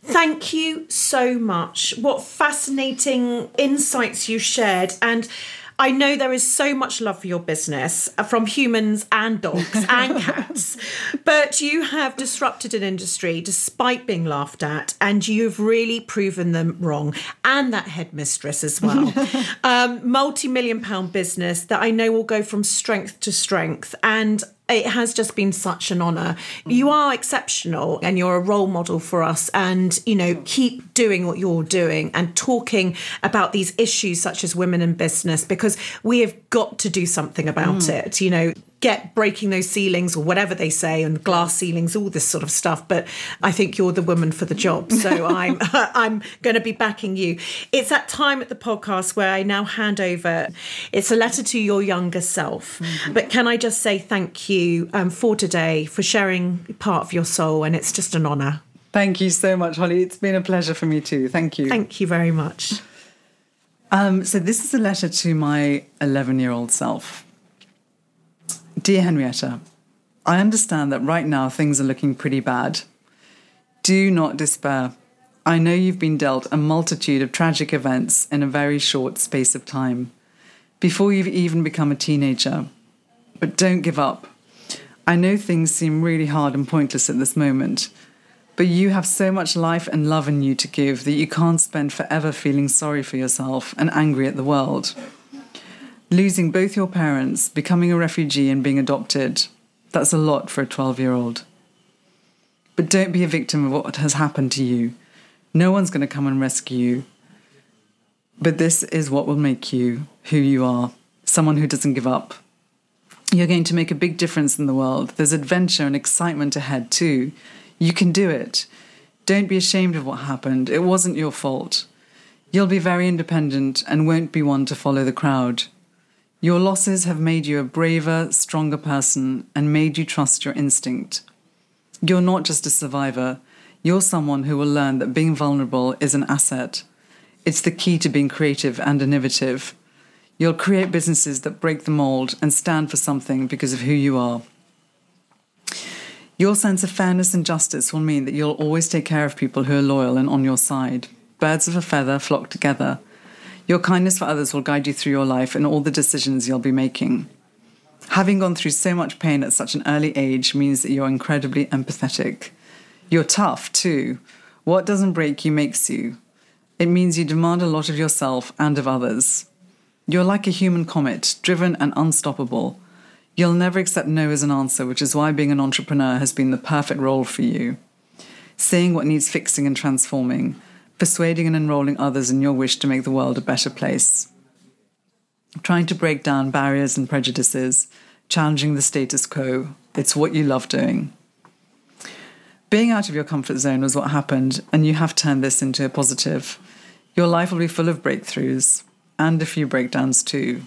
Thank you so much. What fascinating insights you shared. And I know there is so much love for your business uh, from humans and dogs and cats, but you have disrupted an industry despite being laughed at, and you've really proven them wrong, and that headmistress as well. um, Multi million pound business that I know will go from strength to strength. And it has just been such an honor. You mm. are exceptional and you're a role model for us. And, you know, mm. keep doing what you're doing and talking about these issues such as women in business because we have got to do something about mm. it. You know, get breaking those ceilings or whatever they say and glass ceilings, all this sort of stuff. But I think you're the woman for the job. So I'm I'm going to be backing you. It's that time at the podcast where I now hand over. It's a letter to your younger self. But can I just say thank you um, for today for sharing part of your soul, and it's just an honour. Thank you so much, Holly. It's been a pleasure for me too. Thank you. Thank you very much. Um, so this is a letter to my 11 year old self. Dear Henrietta, I understand that right now things are looking pretty bad. Do not despair. I know you've been dealt a multitude of tragic events in a very short space of time, before you've even become a teenager. But don't give up. I know things seem really hard and pointless at this moment, but you have so much life and love in you to give that you can't spend forever feeling sorry for yourself and angry at the world. Losing both your parents, becoming a refugee, and being adopted, that's a lot for a 12 year old. But don't be a victim of what has happened to you. No one's going to come and rescue you. But this is what will make you who you are someone who doesn't give up. You're going to make a big difference in the world. There's adventure and excitement ahead, too. You can do it. Don't be ashamed of what happened. It wasn't your fault. You'll be very independent and won't be one to follow the crowd. Your losses have made you a braver, stronger person and made you trust your instinct. You're not just a survivor, you're someone who will learn that being vulnerable is an asset. It's the key to being creative and innovative. You'll create businesses that break the mold and stand for something because of who you are. Your sense of fairness and justice will mean that you'll always take care of people who are loyal and on your side. Birds of a feather flock together. Your kindness for others will guide you through your life and all the decisions you'll be making. Having gone through so much pain at such an early age means that you're incredibly empathetic. You're tough, too. What doesn't break you makes you. It means you demand a lot of yourself and of others. You're like a human comet, driven and unstoppable. You'll never accept no as an answer, which is why being an entrepreneur has been the perfect role for you. Seeing what needs fixing and transforming, persuading and enrolling others in your wish to make the world a better place. Trying to break down barriers and prejudices, challenging the status quo. It's what you love doing. Being out of your comfort zone was what happened, and you have turned this into a positive. Your life will be full of breakthroughs and a few breakdowns too.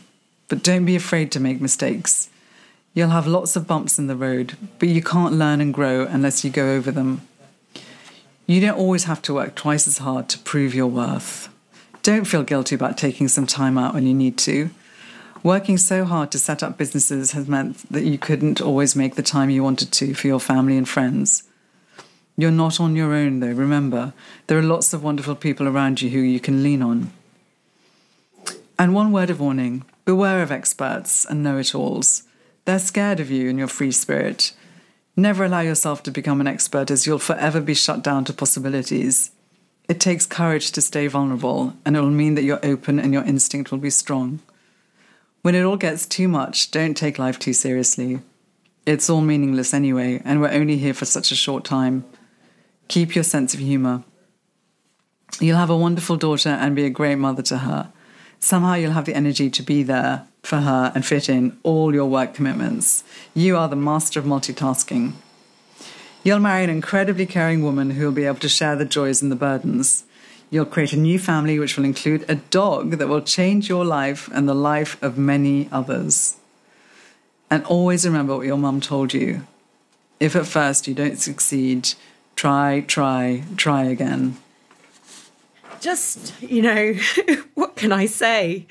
But don't be afraid to make mistakes. You'll have lots of bumps in the road, but you can't learn and grow unless you go over them. You don't always have to work twice as hard to prove your worth. Don't feel guilty about taking some time out when you need to. Working so hard to set up businesses has meant that you couldn't always make the time you wanted to for your family and friends. You're not on your own, though, remember. There are lots of wonderful people around you who you can lean on. And one word of warning beware of experts and know it alls. They're scared of you and your free spirit. Never allow yourself to become an expert, as you'll forever be shut down to possibilities. It takes courage to stay vulnerable, and it will mean that you're open and your instinct will be strong. When it all gets too much, don't take life too seriously. It's all meaningless anyway, and we're only here for such a short time. Keep your sense of humour. You'll have a wonderful daughter and be a great mother to her. Somehow you'll have the energy to be there for her and fit in all your work commitments. You are the master of multitasking. You'll marry an incredibly caring woman who will be able to share the joys and the burdens. You'll create a new family which will include a dog that will change your life and the life of many others. And always remember what your mum told you. If at first you don't succeed, try, try, try again. Just, you know, what can I say?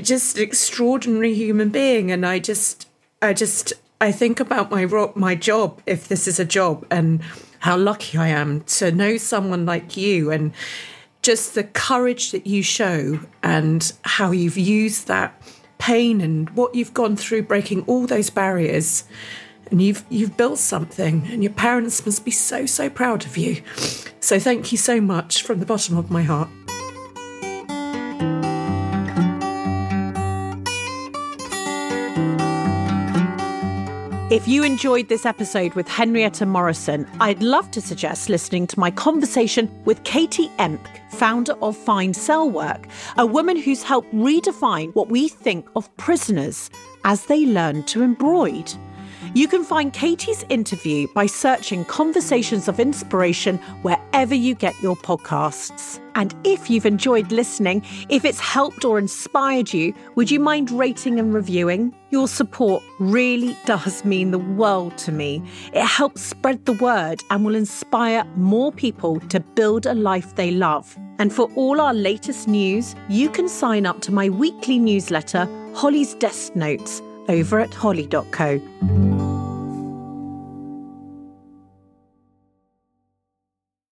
just an extraordinary human being and i just i just i think about my my job if this is a job and how lucky i am to know someone like you and just the courage that you show and how you've used that pain and what you've gone through breaking all those barriers and you've you've built something and your parents must be so so proud of you so thank you so much from the bottom of my heart If you enjoyed this episode with Henrietta Morrison, I'd love to suggest listening to my conversation with Katie Emck, founder of Fine Cell Work, a woman who's helped redefine what we think of prisoners as they learn to embroid. You can find Katie's interview by searching Conversations of Inspiration wherever you get your podcasts. And if you've enjoyed listening, if it's helped or inspired you, would you mind rating and reviewing? Your support really does mean the world to me. It helps spread the word and will inspire more people to build a life they love. And for all our latest news, you can sign up to my weekly newsletter, Holly's Desk Notes, over at holly.co.